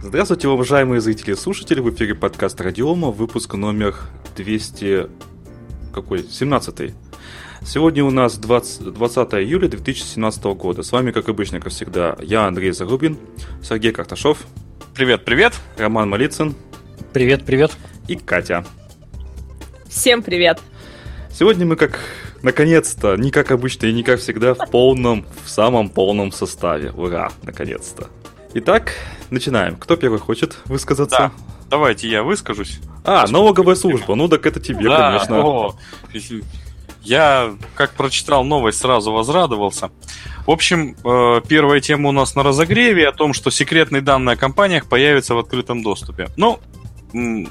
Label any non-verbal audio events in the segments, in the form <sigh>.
Здравствуйте, уважаемые зрители и слушатели, в эфире подкаст Радиома, выпуск номер 200... какой? 17 Сегодня у нас 20, 20 июля 2017 года. С вами, как обычно, как всегда, я, Андрей Зарубин, Сергей Карташов. Привет, привет. Роман Малицын. Привет, привет. И Катя. Всем привет. Сегодня мы, как наконец-то, не как обычно и не как всегда, в полном, в самом полном составе. Ура, наконец-то. Итак, начинаем. Кто первый хочет высказаться? Да. Давайте я выскажусь. А, налоговая служба. Ну так это тебе, да, конечно. О, я, как прочитал новость, сразу возрадовался. В общем, э, первая тема у нас на разогреве о том, что секретные данные о компаниях появятся в открытом доступе. Ну,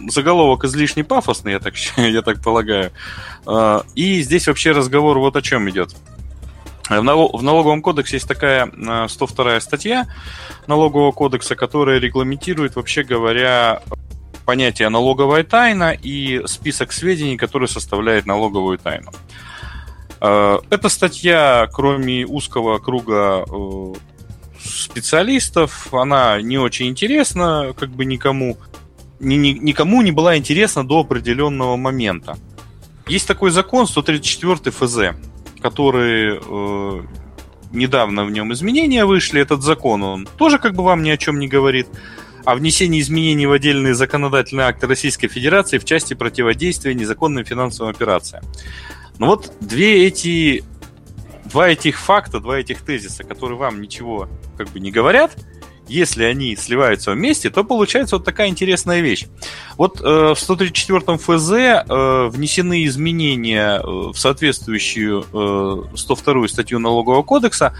заголовок излишне пафосный, я так, <laughs> я так полагаю. Э, и здесь вообще разговор вот о чем идет. В налоговом кодексе есть такая 102 э, статья налогового кодекса, которая регламентирует, вообще говоря, понятие налоговая тайна и список сведений, которые составляет налоговую тайну. Э, эта статья, кроме узкого круга э, специалистов, она не очень интересна, как бы никому, ни, ни, никому не была интересна до определенного момента. Есть такой закон 134 ФЗ, который э, недавно в нем изменения вышли. Этот закон, он тоже как бы вам ни о чем не говорит о внесении изменений в отдельные законодательные акты Российской Федерации в части противодействия незаконным финансовым операциям. Но ну вот две эти, два этих факта, два этих тезиса, которые вам ничего как бы не говорят, если они сливаются вместе, то получается вот такая интересная вещь. Вот э, в 134 ФЗ э, внесены изменения э, в соответствующую э, 102 статью Налогового кодекса,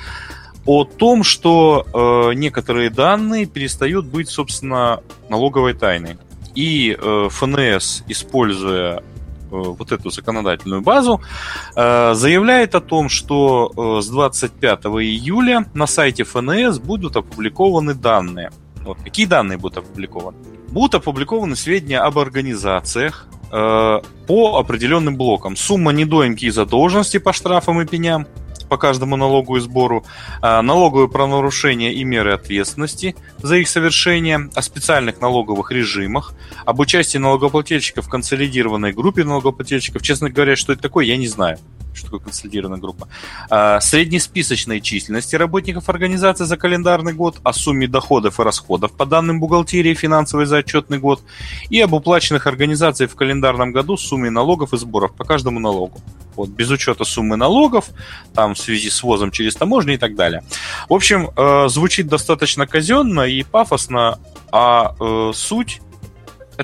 о том, что э, некоторые данные перестают быть, собственно, налоговой тайной. И э, ФНС, используя вот эту законодательную базу, э, заявляет о том, что э, с 25 июля на сайте ФНС будут опубликованы данные. Вот какие данные будут опубликованы? Будут опубликованы сведения об организациях, э, по определенным блокам. Сумма недоимки и задолженности по штрафам и пеням, по каждому налогу и сбору, а, налоговые правонарушения и меры ответственности за их совершение, о специальных налоговых режимах, об участии налогоплательщиков в консолидированной группе налогоплательщиков. Честно говоря, что это такое, я не знаю что такое консолидированная группа, а, среднесписочной численности работников организации за календарный год, о сумме доходов и расходов по данным бухгалтерии финансовой за отчетный год и об уплаченных организациях в календарном году сумме налогов и сборов по каждому налогу. Вот, без учета суммы налогов, там в связи с ввозом через таможню и так далее. В общем, э, звучит достаточно казенно и пафосно, а э, суть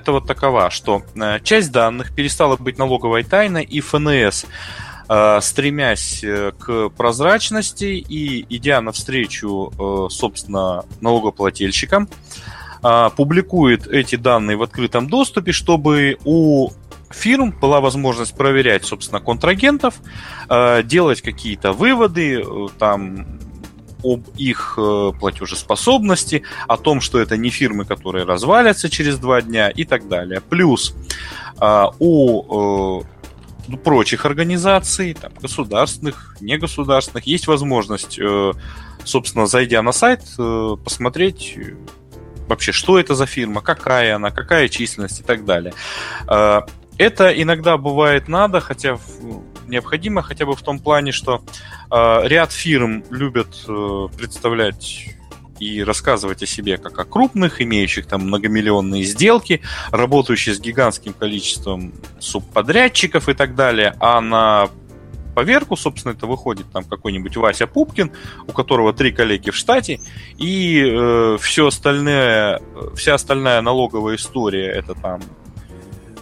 вот такова, что э, часть данных перестала быть налоговой тайной, и ФНС Э, стремясь э, к прозрачности и идя навстречу, э, собственно, налогоплательщикам, публикует эти данные в открытом доступе, чтобы у фирм была возможность проверять, собственно, контрагентов, делать какие-то выводы, там, об их платежеспособности, о том, что это не фирмы, которые развалятся через два дня и так далее. Плюс у прочих организаций, там, государственных, негосударственных, есть возможность, э, собственно, зайдя на сайт, э, посмотреть э, вообще, что это за фирма, какая она, какая численность и так далее. Это иногда бывает надо, хотя необходимо хотя бы в том плане, что ряд фирм любят представлять и рассказывать о себе как о крупных, имеющих там многомиллионные сделки, работающих с гигантским количеством субподрядчиков и так далее, а на поверку, собственно, это выходит там какой-нибудь Вася Пупкин, у которого три коллеги в штате, и э, все остальное, вся остальная налоговая история это там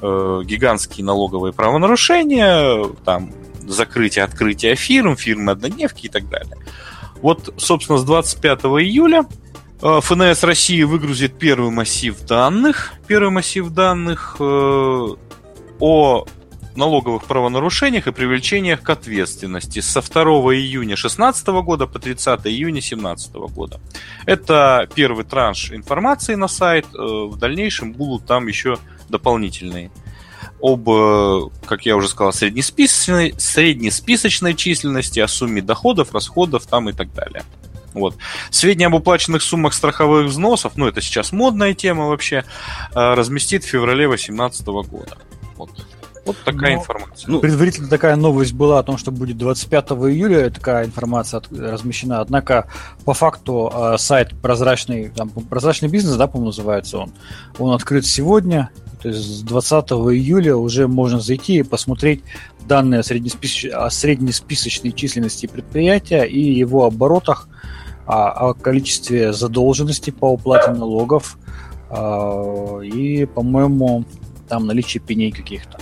э, гигантские налоговые правонарушения, там закрытие, открытие фирм, фирмы однодневки и так далее. Вот, собственно, с 25 июля э, ФНС России выгрузит первый массив данных, первый массив данных э, о налоговых правонарушениях и привлечениях к ответственности со 2 июня 2016 года по 30 июня 2017 года. Это первый транш информации на сайт. Э, в дальнейшем будут там еще дополнительные об, э, как я уже сказал, среднесписочной, среднесписочной численности, о сумме доходов, расходов там и так далее. Вот. Сведения об уплаченных суммах страховых взносов, ну это сейчас модная тема вообще, разместит в феврале 2018 года. Вот. Вот такая Но, информация. Ну, предварительно такая новость была о том, что будет 25 июля такая информация размещена. Однако, по факту, э, сайт прозрачный, там, прозрачный бизнес, да, по-моему, называется он, он открыт сегодня. То есть с 20 июля уже можно зайти и посмотреть данные о, среднесписоч... о среднесписочной численности предприятия и его оборотах, о, о количестве задолженности по уплате налогов а, и, по-моему, там наличие пеней каких-то.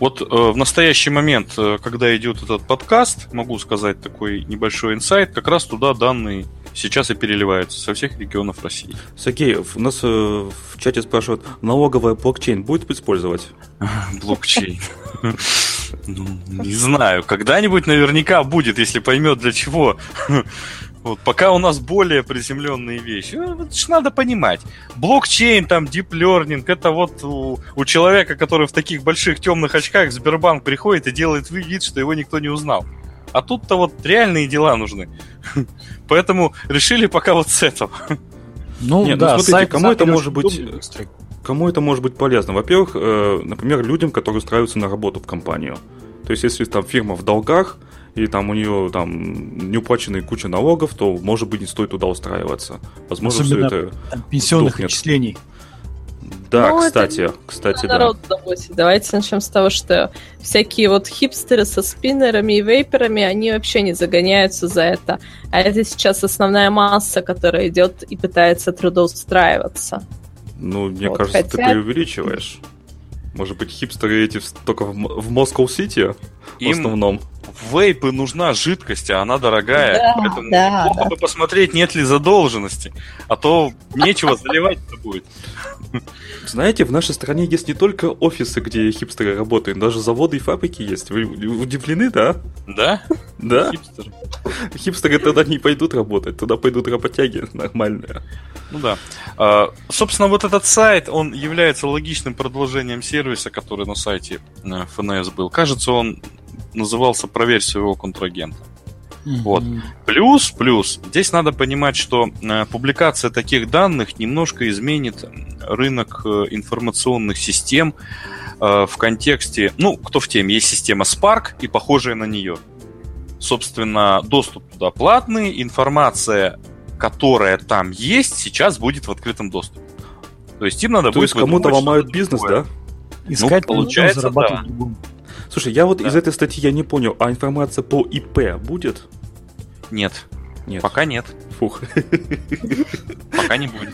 Вот э, в настоящий момент, э, когда идет этот подкаст, могу сказать такой небольшой инсайт, как раз туда данные сейчас и переливаются со всех регионов России. Сергей, у нас э, в чате спрашивают, налоговая блокчейн будет использовать? <laughs> Блокчейн. Ну, не знаю, когда-нибудь наверняка будет, если поймет для чего. Вот, пока у нас более приземленные вещи. Ну, это ж надо понимать. Блокчейн, там, deep learning, это вот у, у человека, который в таких больших темных очках в Сбербанк приходит и делает вид, что его никто не узнал. А тут-то вот реальные дела нужны. <laughs> Поэтому решили пока вот с этого. Ну, Нет, ну да, ну, смотрите, сайт, кому это может быть... Кому это может быть полезно? Во-первых, э, например, людям, которые устраиваются на работу в компанию. То есть, если там фирма в долгах, и там у нее там неуплаченные куча налогов, то, может быть, не стоит туда устраиваться. Возможно, Особенно все это там, пенсионных сдохнет. отчислений. Да, ну, кстати, это кстати, народ да. Заботит. Давайте начнем с того, что всякие вот хипстеры со спиннерами и вейперами, они вообще не загоняются за это. А это сейчас основная масса, которая идет и пытается трудоустраиваться. Ну, мне вот, кажется, хотя... ты преувеличиваешь. Может быть, хипстеры эти только в, в Москва-Сити в основном. В вейпы нужна жидкость, а она дорогая. Да, поэтому да, неплохо да. бы посмотреть, нет ли задолженности. А то нечего заливать-то будет. Знаете, в нашей стране есть не только офисы, где хипстеры работают, даже заводы и фабрики есть. Вы удивлены, да? Да? Да. Хипстеры. Хипстеры тогда не пойдут работать, туда пойдут работяги нормальные. Ну да. А, собственно, вот этот сайт, он является логичным продолжением сервиса, который на сайте ФНС э, был. Кажется, он назывался «Проверь своего контрагента». Mm-hmm. Вот. Плюс, плюс, здесь надо понимать, что э, публикация таких данных немножко изменит рынок э, информационных систем э, в контексте, ну, кто в теме, есть система Spark и похожая на нее. Собственно, доступ туда платный, информация, которая там есть, сейчас будет в открытом доступе. То есть им надо То будет... То есть кому-то ломают бизнес, такое. да? Искать, ну, получается, зарабатывать да. Слушай, я вот да. из этой статьи я не понял, а информация по ИП будет? Нет. Нет. Пока нет. Фух. Пока не будет.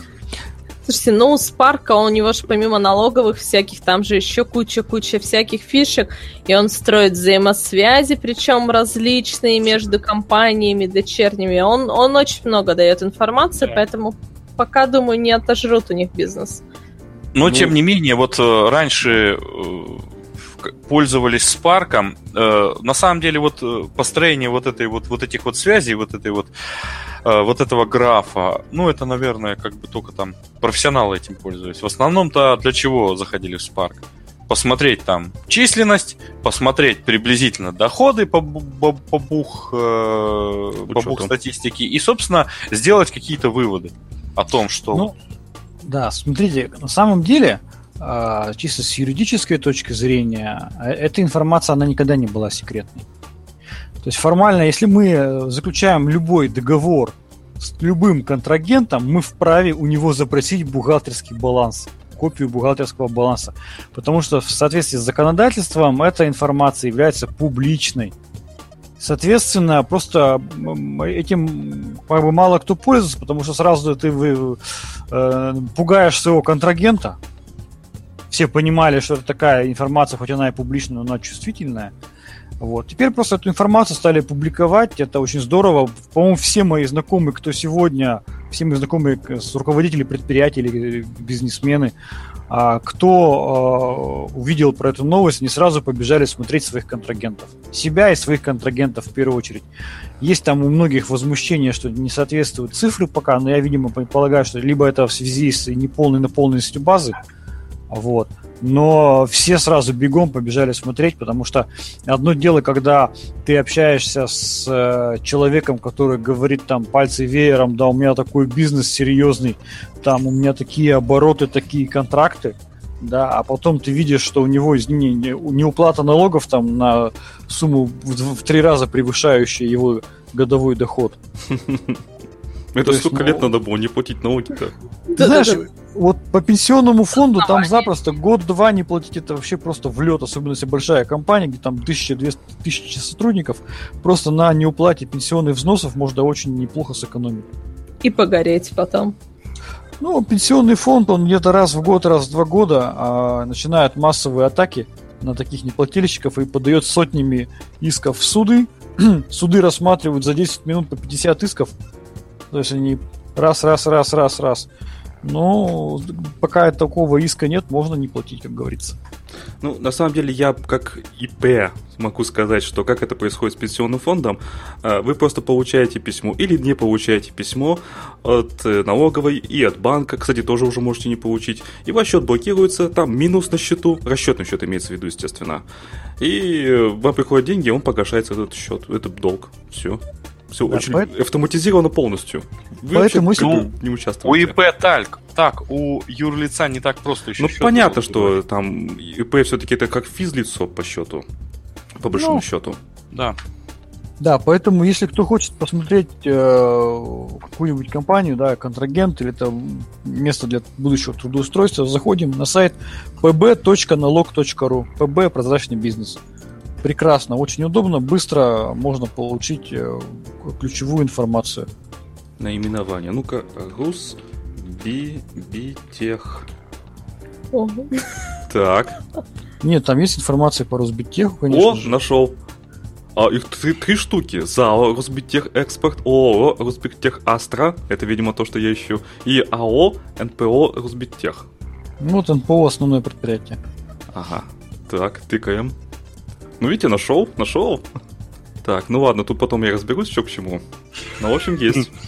Слушайте, ну у Спарка у него же помимо налоговых всяких, там же еще куча-куча всяких фишек, и он строит взаимосвязи, причем различные между компаниями дочерними. Он, он очень много дает информации, да. поэтому пока, думаю, не отожрут у них бизнес. Но, ну, тем не менее, вот э, раньше э, пользовались Спарком. Э, на самом деле, вот э, построение вот этой вот, вот этих вот связей, вот этой вот, э, вот этого графа, ну, это, наверное, как бы только там профессионалы этим пользовались. В основном-то для чего заходили в Spark? Посмотреть там численность, посмотреть приблизительно доходы по, по, по бух, по бух статистике и, собственно, сделать какие-то выводы о том, что... Ну, да, смотрите, на самом деле чисто с юридической точки зрения, э, эта информация, она никогда не была секретной. То есть формально, если мы э, заключаем любой договор с любым контрагентом, мы вправе у него запросить бухгалтерский баланс, копию бухгалтерского баланса. Потому что в соответствии с законодательством эта информация является публичной. Соответственно, просто этим как бы мало кто пользуется, потому что сразу ты вы, э, пугаешь своего контрагента, все понимали, что это такая информация, хоть она и публичная, но она чувствительная. Вот. Теперь просто эту информацию стали публиковать, это очень здорово. По-моему, все мои знакомые, кто сегодня, все мои знакомые с руководители предприятий или бизнесмены, а, кто а, увидел про эту новость, не сразу побежали смотреть своих контрагентов. Себя и своих контрагентов в первую очередь. Есть там у многих возмущения, что не соответствуют цифры пока, но я, видимо, полагаю, что либо это в связи с неполной наполненностью базы, вот. но все сразу бегом побежали смотреть, потому что одно дело, когда ты общаешься с э, человеком, который говорит там пальцы веером, да, у меня такой бизнес серьезный, там у меня такие обороты, такие контракты, да, а потом ты видишь, что у него не, не, не уплата налогов там на сумму в, в три раза превышающую его годовой доход. <laughs> Это сколько ну, лет надо было не платить налоги-то? Ты знаешь, вот по пенсионному фонду там запросто год-два не платить, это вообще просто влет, особенно если большая компания, где там 1200 тысячи сотрудников, просто на неуплате пенсионных взносов можно очень неплохо сэкономить. И погореть потом. Ну, пенсионный фонд, он где-то раз в год, раз в два года а, начинает массовые атаки на таких неплательщиков и подает сотнями исков в суды. <clears throat> суды рассматривают за 10 минут по 50 исков. То есть они раз, раз, раз, раз, раз. Но пока такого иска нет, можно не платить, как говорится. Ну, на самом деле, я как ИП могу сказать, что как это происходит с пенсионным фондом, а, вы просто получаете письмо или не получаете письмо от э, налоговой и от банка, кстати, тоже уже можете не получить, и ваш счет блокируется, там минус на счету, расчетный счет имеется в виду, естественно, и э, вам приходят деньги, он погашается этот счет, этот долг, все. Все да, очень поэтому... автоматизировано полностью. Вы Поэтому если ну, не участвуете. У ИП так, так, у юрлица не так просто еще. Ну понятно, что там ИП все-таки это как физлицо по счету, по большому ну, счету. Да. Да, поэтому если кто хочет посмотреть э, какую-нибудь компанию, да, контрагент или там место для будущего трудоустройства, заходим на сайт pb.налог.ру. pb прозрачный бизнес. Э, прекрасно, очень удобно, быстро можно получить э, ключевую информацию. Наименование. Ну-ка, Рус Би Битех. Так. Нет, там есть информация по Росбиттеху, конечно. О, же. нашел. А, их три, три штуки. ЗАО Росбиттех Экспорт, ООО Росбиттех Астра, это, видимо, то, что я ищу, и АО НПО Росбиттех. Ну, вот НПО основное предприятие. Ага. Так, тыкаем. Ну, видите, нашел, нашел. Так, ну ладно, тут потом я разберусь, что к чему. Ну, в общем, есть. <laughs>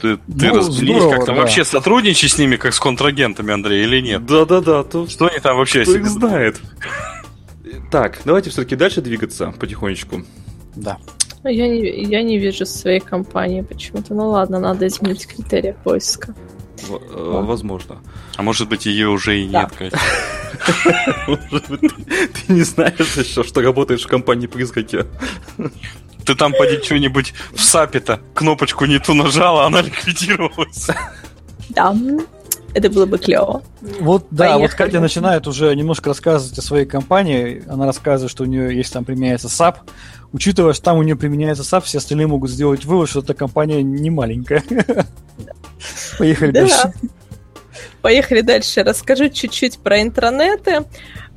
Ты, ты ну, разберись как-то да. вообще сотрудничай с ними, как с контрагентами, Андрей, или нет? Да-да-да. То... Что они там вообще Кто их знает? Так, давайте все-таки дальше двигаться потихонечку. Да. Я не, я не вижу своей компании почему-то. Ну ладно, надо изменить критерии поиска. В, э, возможно. А может быть, ее уже и нет, Катя. <laughs> Может быть, ты не знаешь еще, что работаешь в компании призраки. Ты там поди что-нибудь в сапе-то кнопочку не ту нажала, она ликвидировалась. Да, это было бы клево. Вот, да, Поехали. вот Катя начинает уже немножко рассказывать о своей компании. Она рассказывает, что у нее есть там применяется SAP. Учитывая, что там у нее применяется SAP, все остальные могут сделать вывод, что эта компания не маленькая. Поехали дальше. Поехали дальше. Расскажу чуть-чуть про интернеты.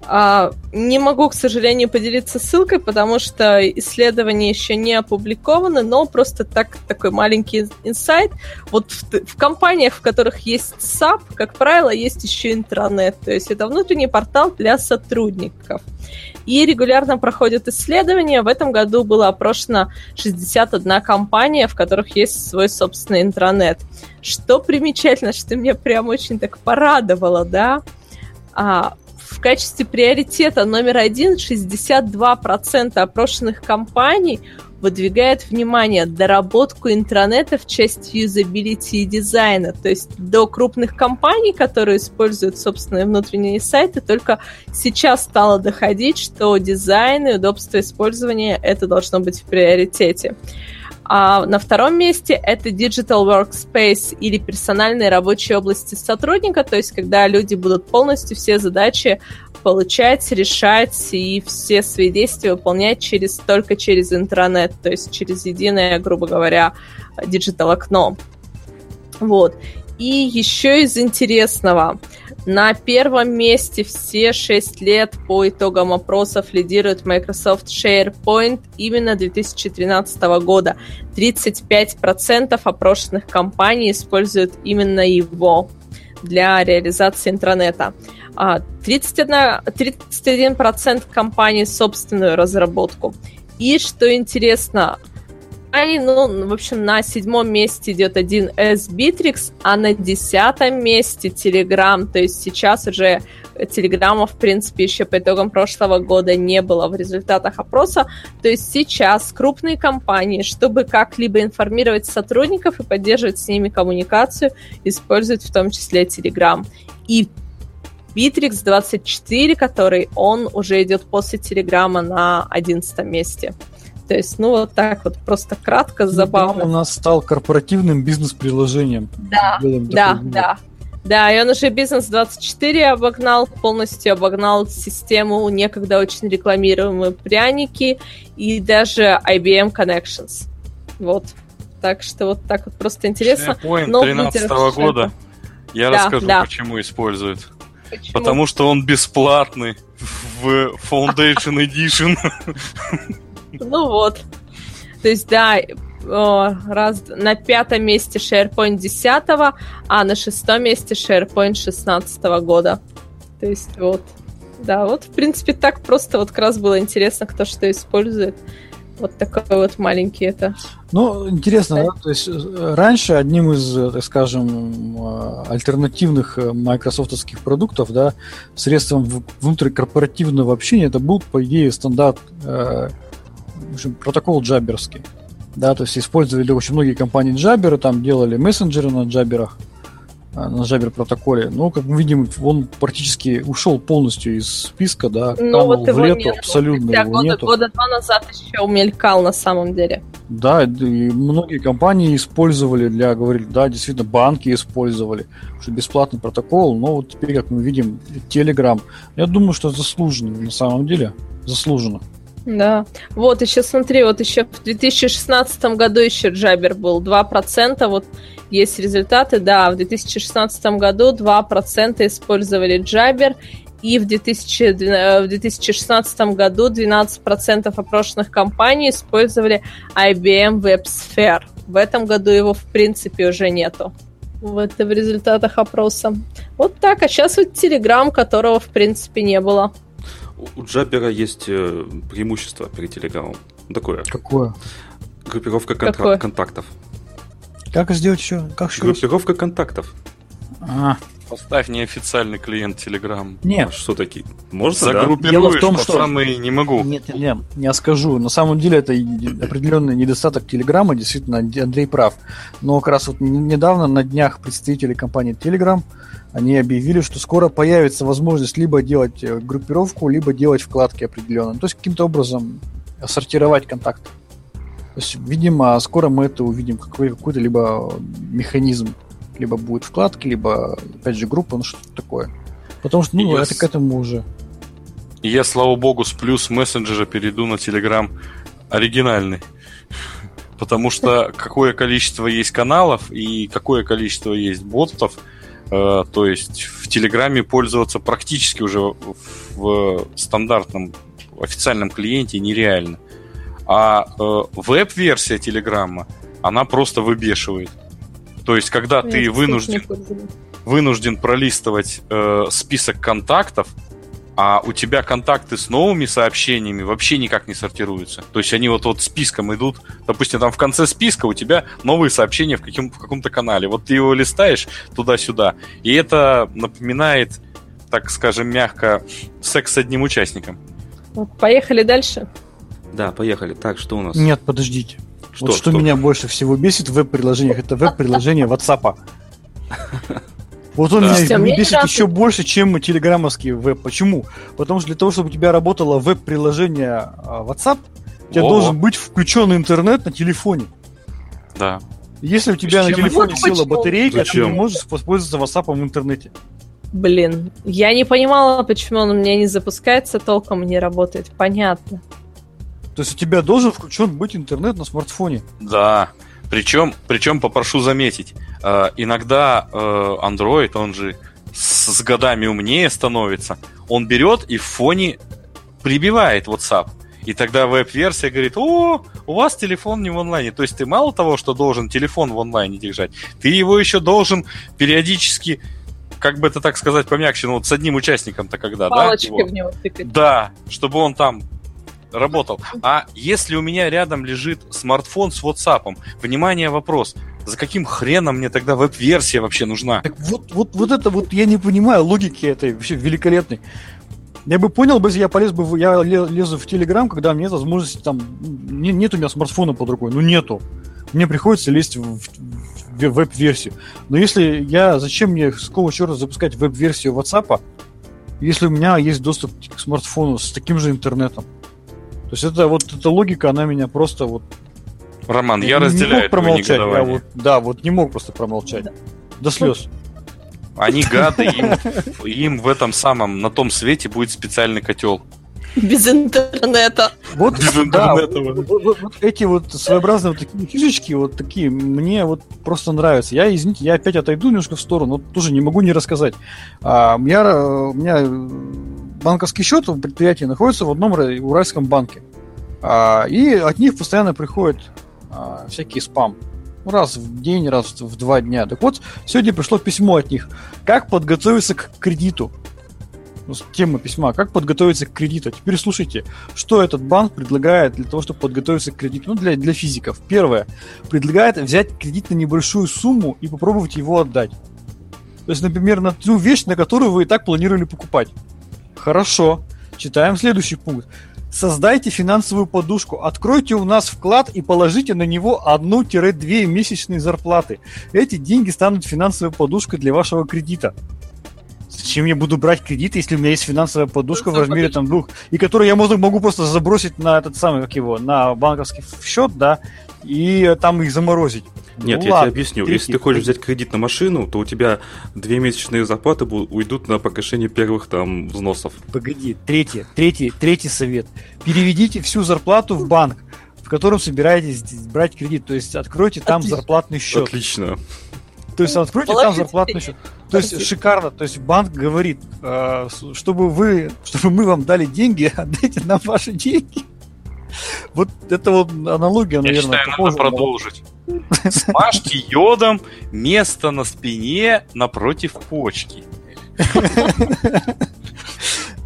А, не могу, к сожалению, поделиться ссылкой, потому что исследования еще не опубликованы, но просто так, такой маленький инсайт. Вот в, в компаниях, в которых есть SAP, как правило, есть еще интернет, то есть это внутренний портал для сотрудников. И регулярно проходят исследования. В этом году было опрошено 61 компания, в которых есть свой собственный интернет. Что примечательно, что меня прям очень так порадовало, да, а, в качестве приоритета номер один 62% опрошенных компаний выдвигает внимание доработку интернета в части юзабилити и дизайна. То есть до крупных компаний, которые используют собственные внутренние сайты, только сейчас стало доходить, что дизайн и удобство использования это должно быть в приоритете. А на втором месте это Digital Workspace или персональные рабочие области сотрудника, то есть когда люди будут полностью все задачи получать, решать и все свои действия выполнять через, только через интернет, то есть через единое, грубо говоря, digital окно. Вот. И еще из интересного. На первом месте все 6 лет по итогам опросов лидирует Microsoft SharePoint именно 2013 года. 35% опрошенных компаний используют именно его для реализации интернета. 31, а 31% компаний собственную разработку. И что интересно, компаний. Ну, в общем, на седьмом месте идет один S Bittrex, а на десятом месте Telegram. То есть сейчас уже Телеграма, в принципе, еще по итогам прошлого года не было в результатах опроса. То есть сейчас крупные компании, чтобы как-либо информировать сотрудников и поддерживать с ними коммуникацию, используют в том числе Telegram. И Bittrex 24, который он уже идет после Телеграма на 11 месте. То есть, ну, вот так вот, просто кратко, забавно. У нас стал корпоративным бизнес-приложением. Да, да, да. Да, и он уже бизнес-24 обогнал, полностью обогнал систему некогда очень рекламируемые пряники и даже IBM Connections. Вот. Так что вот так вот просто интересно. SharePoint 13 года. Я да, расскажу, да. почему используют. Почему? Потому что он бесплатный в Foundation Edition. <laughs> Ну вот. То есть, да, раз, на пятом месте SharePoint 10, а на шестом месте SharePoint 16 года. То есть вот. Да, вот, в принципе, так просто вот как раз было интересно, кто что использует. Вот такой вот маленький это. Ну, интересно, да? то есть э, раньше одним из, э, так скажем, э, альтернативных майкрософтовских продуктов, да, средством внутрикорпоративного общения, это был, по идее, стандарт, в общем, протокол джаберский да, то есть использовали очень многие компании Jabber, там делали мессенджеры на Jabber, а, на Jabber протоколе. Но, как мы видим, он практически ушел полностью из списка, да, ну, канул вот в лету, нету. абсолютно Хотя его года, нету. Года два назад еще умелькал на самом деле. Да, и многие компании использовали для, говорили, да, действительно, банки использовали, что бесплатный протокол, но вот теперь, как мы видим, Telegram, я думаю, что заслуженно, на самом деле, заслуженно. Да. Вот, еще смотри, вот еще в 2016 году еще Джабер был 2%, вот есть результаты, да, в 2016 году 2% использовали Джабер, и в, 2000, в 2016 году 12% опрошенных компаний использовали IBM WebSphere. В этом году его, в принципе, уже нету. В это в результатах опроса. Вот так. А сейчас вот Telegram, которого, в принципе, не было у Джабера есть э, преимущество перед Телеграмом. Такое. Какое? Группировка контра- Какое? контактов. Как сделать еще? Как еще Группировка раз? контактов. А. Поставь неофициальный клиент Telegram. Нет. А что такие? Можно, Загруппируешь, Дело в том, что... самый не могу. Нет, нет, нет, я скажу. На самом деле это определенный недостаток Телеграма, действительно, Андрей прав. Но как раз вот недавно на днях представители компании Telegram они объявили, что скоро появится возможность либо делать э, группировку, либо делать вкладки определенно. То есть каким-то образом сортировать контакты. То есть, видимо, скоро мы это увидим, какой, какой-то либо механизм, либо будет вкладки, либо, опять же, группа, ну что-то такое. Потому что, ну, я это с... к этому уже. И я, слава богу, с плюс мессенджера перейду на Telegram оригинальный. Потому что какое количество есть каналов и какое количество есть ботов – Э, то есть в Телеграме пользоваться практически уже в стандартном официальном клиенте нереально. А э, веб-версия Телеграма, она просто выбешивает. То есть, когда Я ты вынужден, вынужден пролистывать э, список контактов, а у тебя контакты с новыми сообщениями вообще никак не сортируются. То есть они вот, вот списком идут. Допустим, там в конце списка у тебя новые сообщения в, каким, в каком-то канале. Вот ты его листаешь туда-сюда, и это напоминает, так скажем, мягко, секс с одним участником. Поехали дальше. Да, поехали. Так, что у нас? Нет, подождите. Что, вот что, что меня больше всего бесит в веб-приложениях, это веб-приложение WhatsApp. Вот он да. меня, меня бесит раз... еще больше, чем телеграммовский веб. Почему? Потому что для того, чтобы у тебя работало веб-приложение а, WhatsApp, у тебя О. должен быть включен интернет на телефоне. Да. Если у тебя Зачем? на телефоне вот села батарейка, Зачем? ты не можешь воспользоваться WhatsApp в интернете. Блин, я не понимала, почему он у меня не запускается, толком не работает. Понятно. То есть у тебя должен включен быть интернет на смартфоне. Да. Причем, причем попрошу заметить, э, иногда э, Android, он же с, годами умнее становится, он берет и в фоне прибивает WhatsApp. И тогда веб-версия говорит, о, у вас телефон не в онлайне. То есть ты мало того, что должен телефон в онлайне держать, ты его еще должен периодически, как бы это так сказать помягче, ну вот с одним участником-то когда, Палочкой да? в него тыкать. Да, чтобы он там работал. А если у меня рядом лежит смартфон с WhatsApp, внимание, вопрос. За каким хреном мне тогда веб-версия вообще нужна? Так вот, вот, вот это вот я не понимаю логики этой вообще великолепной. Я бы понял если я полез бы, я ле- лезу в Телеграм, когда нет возможности там, не- нет у меня смартфона под рукой, ну нету. Мне приходится лезть в, в- в веб-версию. Но если я, зачем мне с какого черта запускать веб-версию WhatsApp, если у меня есть доступ к смартфону с таким же интернетом? То есть это вот эта логика, она меня просто вот Роман, не- я не разделяю мог твое промолчать. Я негодование. вот, да, вот не мог просто промолчать. До слез. Они <laughs> гады, им, им в этом самом, на том свете будет специальный котел. Без интернета. Вот, Без да, интернета, вот, вот- вот- вот эти вот своеобразные вот такие фишечки, вот такие, мне вот просто нравятся. Я, извините, я опять отойду немножко в сторону, вот тоже не могу не рассказать. А, у, меня, э, у меня э, банковский счет в предприятии находится в одном ра- уральском банке. А, и от них постоянно приходит а, всякий спам. Раз в день, раз в два дня. Так вот, сегодня пришло письмо от них. Как подготовиться к кредиту? Ну, Тема письма. Как подготовиться к кредиту? Теперь слушайте, что этот банк предлагает для того, чтобы подготовиться к кредиту? Ну, для, для физиков. Первое. Предлагает взять кредит на небольшую сумму и попробовать его отдать. То есть, например, на ту вещь, на которую вы и так планировали покупать. Хорошо. Читаем следующий пункт. Создайте финансовую подушку. Откройте у нас вклад и положите на него 1-2 месячные зарплаты. Эти деньги станут финансовой подушкой для вашего кредита. Зачем я буду брать кредит, если у меня есть финансовая подушка в Финансовая размере там двух, и которую я могу просто забросить на этот самый, как его, на банковский счет, да, и там их заморозить. Нет, Ну я ладно, тебе объясню. третий Если ты хочешь взять кредит на машину, то у тебя две месячные зарплаты уйдут на погашение первых там взносов. Погоди, третий, третий, третий совет. Переведите всю зарплату в банк, в котором собираетесь брать кредит. То есть откройте там Отлично. зарплатный счет. Отлично. То есть откройте там Положите зарплатный денег. счет. То есть шикарно. То есть банк говорит, э, чтобы вы, чтобы мы вам дали деньги, <laughs> отдайте нам ваши деньги. Вот это вот аналогия, Я наверное, считаю, надо продолжить. Смажьте йодом место на спине напротив почки.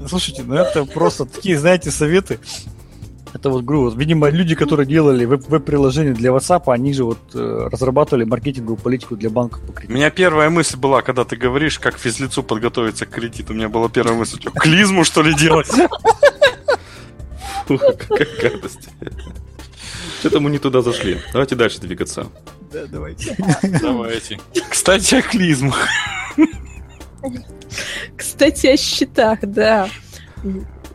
Слушайте, ну это просто такие, знаете, советы. Это вот, грубо, вот, видимо, люди, которые делали веб- веб-приложение для WhatsApp, они же вот э, разрабатывали маркетинговую политику для банков по У кредиту. меня первая мысль была, когда ты говоришь, как физлицу подготовиться к кредиту. У меня была первая мысль, что, клизму что ли делать? <laughs> Фу, Какая гадость. Что-то мы не туда зашли. Давайте дальше двигаться. Да, давайте. Давайте. Кстати, о клизмах. Кстати, о счетах, да.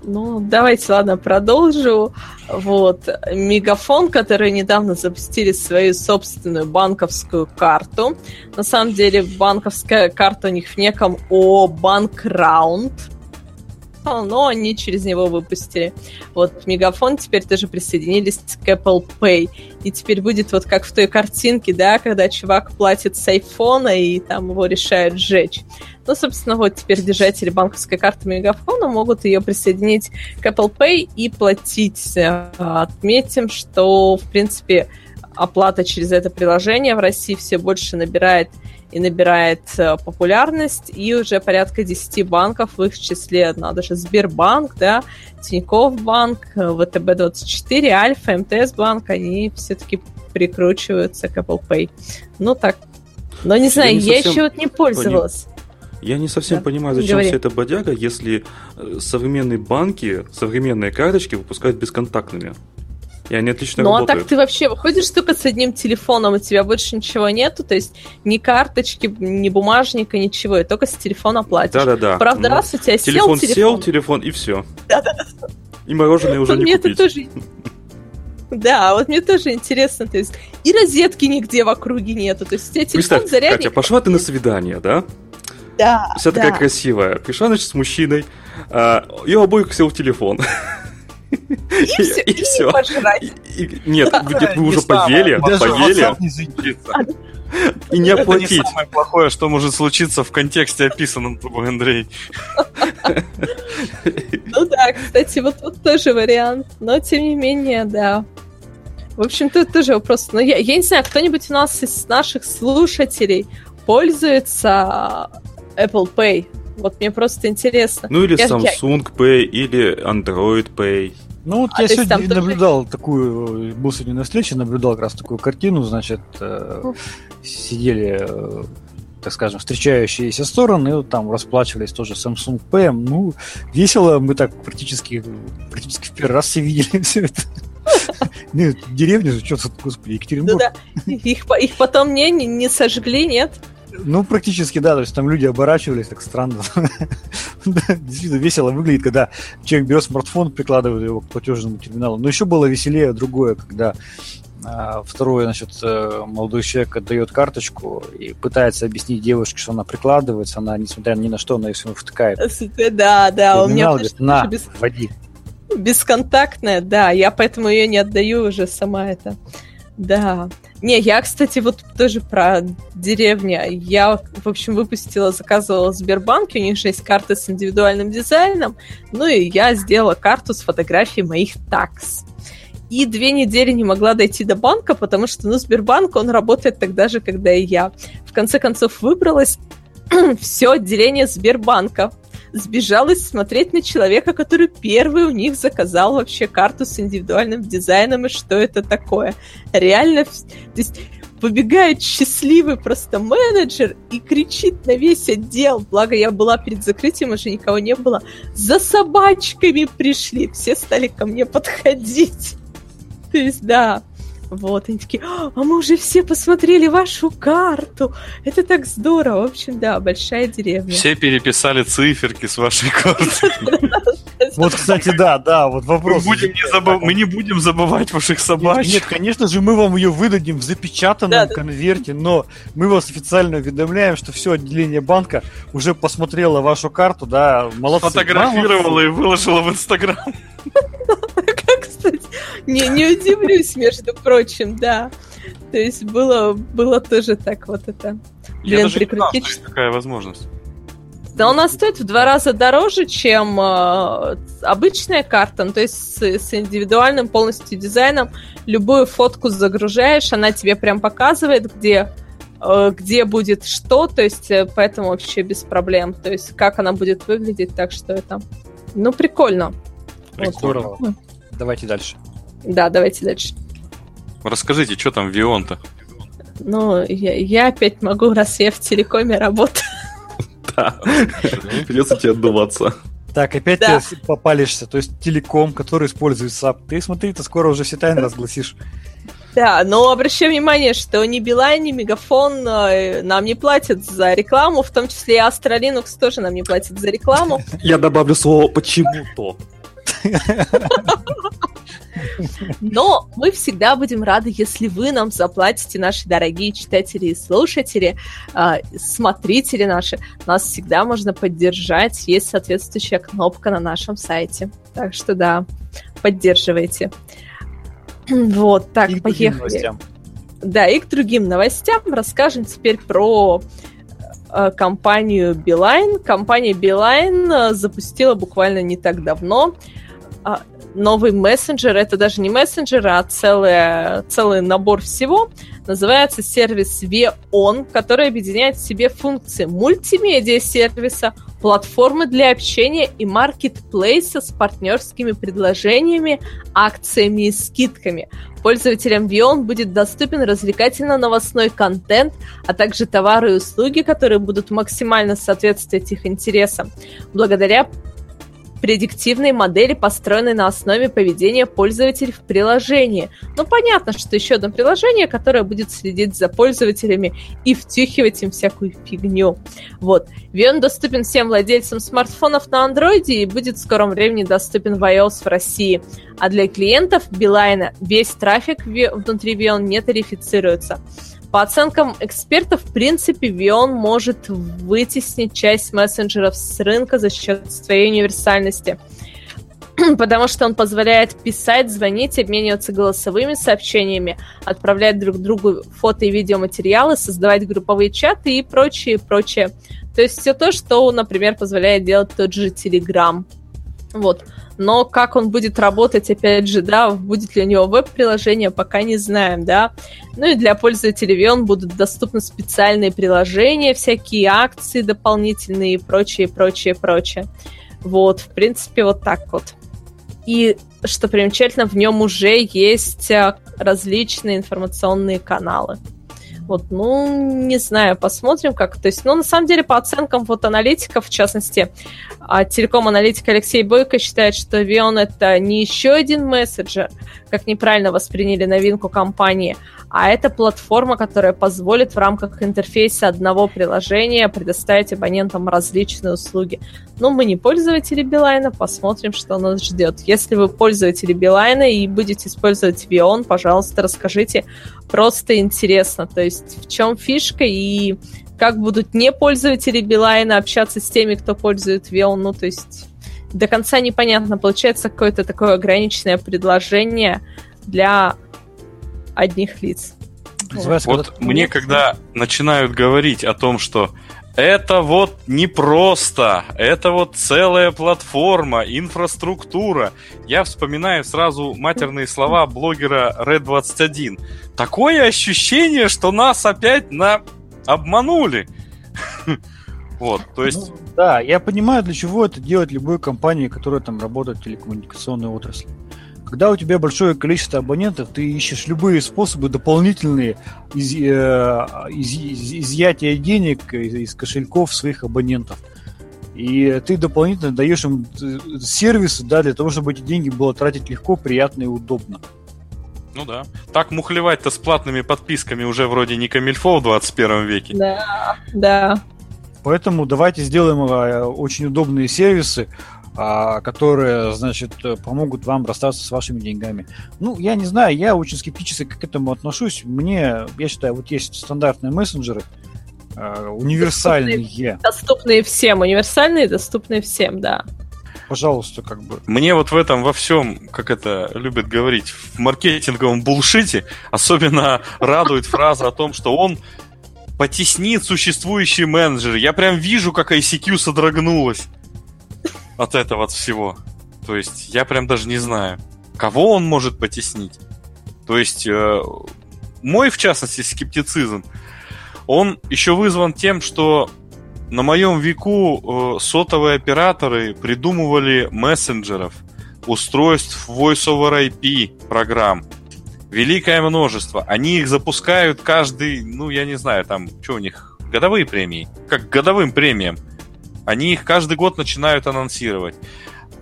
Ну, давайте, ладно, продолжу. Вот, Мегафон, который недавно запустили свою собственную банковскую карту. На самом деле, банковская карта у них в неком О Банк Раунд. Но они через него выпустили. Вот Мегафон теперь тоже присоединились к Apple Pay. И теперь будет вот как в той картинке, да, когда чувак платит с айфона и там его решают сжечь. Ну, собственно, вот теперь держатели банковской карты Мегафона могут ее присоединить к Apple Pay и платить. Э, Отметим, что, в принципе, оплата через это приложение в России все больше набирает и набирает э, популярность, и уже порядка 10 банков, в их числе ну, даже Сбербанк, да, Тинькофф банк, э, ВТБ-24, Альфа, МТС банк, они все-таки прикручиваются к Apple Pay. Ну так. Но не знаю, не я, совсем еще вот не пользовалась. Я не совсем Да. понимаю, зачем Говори. вся эта бодяга, если э, современные банки, современные карточки выпускают бесконтактными. И они отлично Ну а работают. так ты вообще выходишь только с одним телефоном, у тебя больше ничего нету, то есть ни карточки, ни бумажника, ничего, и только с телефона платишь. Да-да-да. Правда, Ну, раз у тебя телефон сел сел, телефон, телефон и все. И мороженое уже вот не купить. тоже... Да, вот мне тоже интересно, то есть и розетки нигде в округе нету, то есть у тебя телефон Представь, зарядник... Катя, пошла ты на свидание, да? Да, Вся да. такая красивая. Пришла, значит, с мужчиной. а, и у обоих сел телефон. И все, и, всё. пожрать. И- и- Нет, вы, Да, вы не уже поели, Даже поели, не зайдет. и не Это не оплатить. самое плохое, что может случиться в контексте описанном тобой, Андрей. <laughs> Ну да, кстати, вот тут тоже вариант. Но тем не менее, да. В общем, тут тоже вопрос. Но я, я не знаю, кто-нибудь у нас из наших слушателей пользуется Apple Pay? Вот мне просто интересно. Ну или Я- я- Samsung Pay, или Android Pay. Ну вот А, я сегодня там тоже- наблюдал такую, был сегодня на встрече, наблюдал как раз такую картину, значит, э, сидели, э, так скажем, встречающиеся стороны, и вот там расплачивались тоже Samsung PM, ну, весело, мы так практически, практически в первый раз все видели <laughs> все это. Ну, деревня же, что тут, господи, Ну Екатеринбург. да, их, по- их потом не, не, не сожгли, нет? Ну, практически, да, то есть там люди оборачивались так странно. <laughs> Действительно весело выглядит, когда человек берет смартфон, прикладывает его к платежному терминалу. Но еще было веселее другое, когда а, второй, значит, э, молодой человек отдает карточку и пытается объяснить девушке, что она прикладывается, она, несмотря ни на что, она ее все равно втыкает. Да, да, у меня говорит, на, без- води. бесконтактная, да, я поэтому ее не отдаю уже сама это. Да. Не, я, кстати, вот тоже про деревню. Я, в общем, выпустила, заказывала в Сбербанке, у них же есть карты с индивидуальным дизайном, ну и я сделала карту с фотографией моих такс. И две недели не могла дойти до банка, потому что, ну, Сбербанк, он работает тогда же, когда и я. В конце концов, выбралась <clears throat> все отделение Сбербанка сбежалась смотреть на человека, который первый у них заказал вообще карту с индивидуальным дизайном и что это такое. Реально, то есть побегает счастливый просто менеджер и кричит на весь отдел, благо я была перед закрытием, уже никого не было, за собачками пришли, все стали ко мне подходить. То есть, да, вот, они такие, а мы уже все посмотрели вашу карту, это так здорово. В общем, да, большая деревня. Все переписали циферки с вашей карты. <laughs> Вот, кстати, да, да, вот вопрос. мы не будем забывать ваших собачек. нет, конечно же, мы вам ее выдадим в запечатанном конверте, но мы вас официально уведомляем, что все отделение банка уже посмотрело вашу карту, да, молодцы. Сфотографировала молодцы. и выложила в Инстаграм. <laughs> Кстати, не, не удивлюсь, между прочим, да. То есть было, было тоже так вот это. Я Блин, даже не знал, что есть такая возможность. Да, она стоит в два раза дороже, чем э, обычная карта, ну, то есть с, с индивидуальным полностью дизайном. Любую фотку загружаешь, она тебе прям показывает, где, э, где будет что, то есть э, поэтому вообще без проблем. То есть как она будет выглядеть, так что это... Ну, прикольно. Вот. Давайте дальше. Да, давайте дальше. Расскажите, что там Вион-то? Ну, я, я опять могу, раз я в телекоме работаю. <laughs> Да. Придется тебе отдуваться. Так, опять Да. ты попалишься, то есть телеком, который использует SAP. Ты смотри, ты скоро уже все тайны разгласишь. Да, но обращай внимание, что ни Билайн, ни Мегафон э, нам не платят за рекламу, в том числе и Astra Linux тоже нам не платят за рекламу. <laughs> Я добавлю слово «почему-то». Но мы всегда будем рады, если вы нам заплатите, наши дорогие читатели и слушатели, э, смотрители наши. Нас всегда можно поддержать. Есть соответствующая кнопка на нашем сайте. Так что да, поддерживайте. Вот, так, И поехали. Да, и к другим новостям расскажем теперь про э, компанию Beeline. Компания Beeline э, запустила буквально не так давно а, новый мессенджер. Это даже не мессенджер, а целый, целый набор всего. Называется сервис VON, который объединяет в себе функции мультимедиа сервиса, платформы для общения и маркетплейса с партнерскими предложениями, акциями и скидками. Пользователям Vion будет доступен развлекательно-новостной контент, а также товары и услуги, которые будут максимально соответствовать их интересам, благодаря предиктивной модели, построенной на основе поведения пользователей в приложении. Ну, понятно, что еще одно приложение, которое будет следить за пользователями и втюхивать им всякую фигню. Вот. Vion доступен всем владельцам смартфонов на Android и будет в скором времени доступен в iOS в России. А для клиентов Билайна весь трафик внутри Vion не тарифицируется. По оценкам экспертов, в принципе, Vion может вытеснить часть мессенджеров с рынка за счет своей универсальности. <clears throat> Потому что он позволяет писать, звонить, обмениваться голосовыми сообщениями, отправлять друг другу фото и видеоматериалы, создавать групповые чаты и прочее, прочее. То есть все то, что, например, позволяет делать тот же Telegram. Вот. Но как он будет работать, опять же, да, будет ли у него веб-приложение, пока не знаем, да. Ну и для пользователей Vion будут доступны специальные приложения, всякие акции дополнительные и прочее, прочее, прочее. Вот, в принципе, вот так вот. И, что примечательно, в нем уже есть а, различные информационные каналы. Вот, ну, не знаю, посмотрим как. То есть, ну, на самом деле, по оценкам вот аналитиков, в частности, а, телеком-аналитик Алексей Бойко считает, что Vion это не еще один мессенджер, как неправильно восприняли новинку компании, а это платформа, которая позволит в рамках интерфейса одного приложения предоставить абонентам различные услуги. Ну, мы не пользователи Билайна, посмотрим, что нас ждет. Если вы пользователи Билайна и будете использовать Vion, пожалуйста, расскажите. Просто интересно, то есть в чем фишка и как будут не пользователи Билайна общаться с теми, кто пользует Vion, ну, то есть до конца непонятно. Получается какое-то такое ограниченное предложение для одних лиц. Вот когда мне, когда начинают говорить о том, что это вот не просто, это вот целая платформа, инфраструктура. Я вспоминаю сразу матерные слова блогера Red21. Такое ощущение, что нас опять на обманули. <laughs> Вот, то есть... Ну, да, я понимаю, для чего это делает любой компания, которая там работает в телекоммуникационной отрасли. Когда у тебя большое количество абонентов, ты ищешь любые способы дополнительные из, э, из, из, изъятия денег из, из кошельков своих абонентов. И ты дополнительно даешь им э, сервисы, да, для того, чтобы эти деньги было тратить легко, приятно и удобно. Ну да. Так мухлевать-то с платными подписками уже вроде не камильфо в 21 веке. Да, да. Поэтому давайте сделаем э, очень удобные сервисы, которые, значит, помогут вам расстаться с вашими деньгами. Ну, я не знаю, я очень скептически к этому отношусь. Мне, я считаю, вот есть стандартные мессенджеры, а, универсальные. Доступные, доступные всем, универсальные, доступные всем, да. Пожалуйста, как бы. Мне вот в этом во всем, как это любят говорить, в маркетинговом булшите особенно радует фраза о том, что он потеснит существующие менеджеры. Я прям вижу, как ICQ содрогнулась от этого от всего. То есть я прям даже не знаю, кого он может потеснить. То есть э, мой, в частности, скептицизм, он еще вызван тем, что на моем веку э, сотовые операторы придумывали мессенджеров, устройств Voice over IP программ. Великое множество. Они их запускают каждый, ну, я не знаю, там, что у них, годовые премии. Как годовым премиям. Они их каждый год начинают анонсировать.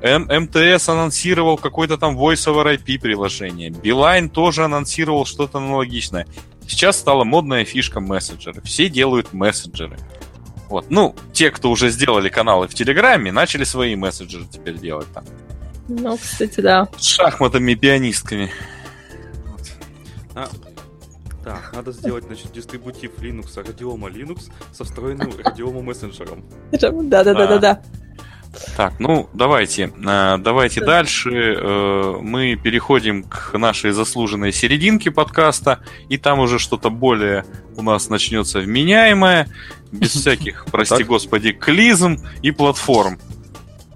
М МТС анонсировал какой-то там Voice over IP приложение. Билайн тоже анонсировал что-то аналогичное. Сейчас стала модная фишка мессенджеры. Все делают мессенджеры. Вот. Ну, те, кто уже сделали каналы в Телеграме, начали свои мессенджеры теперь делать там. Ну, кстати, да. С шахматами и пианистками. Вот. А, так, надо сделать, значит, дистрибутив Linux, радиома Linux со встроенным радиома мессенджером. Да-да-да-да-да. Так, ну давайте, э, давайте да. дальше. Э, мы переходим к нашей заслуженной серединке подкаста, и там уже что-то более у нас начнется вменяемое, без <laughs> всяких, прости господи, клизм и платформ.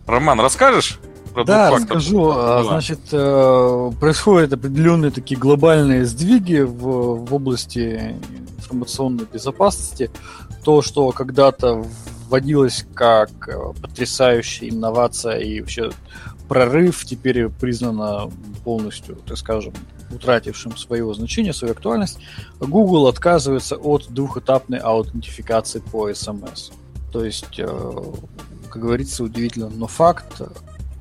Роман, расскажешь? Про да, расскажу. А, значит, э, происходят определенные такие глобальные сдвиги в, в области информационной безопасности. То, что когда-то вводилось как э, потрясающая инновация и вообще прорыв, теперь признано полностью, так скажем, утратившим свое значение, свою актуальность, Google отказывается от двухэтапной аутентификации по SMS. То есть, э, как говорится, удивительно, но факт,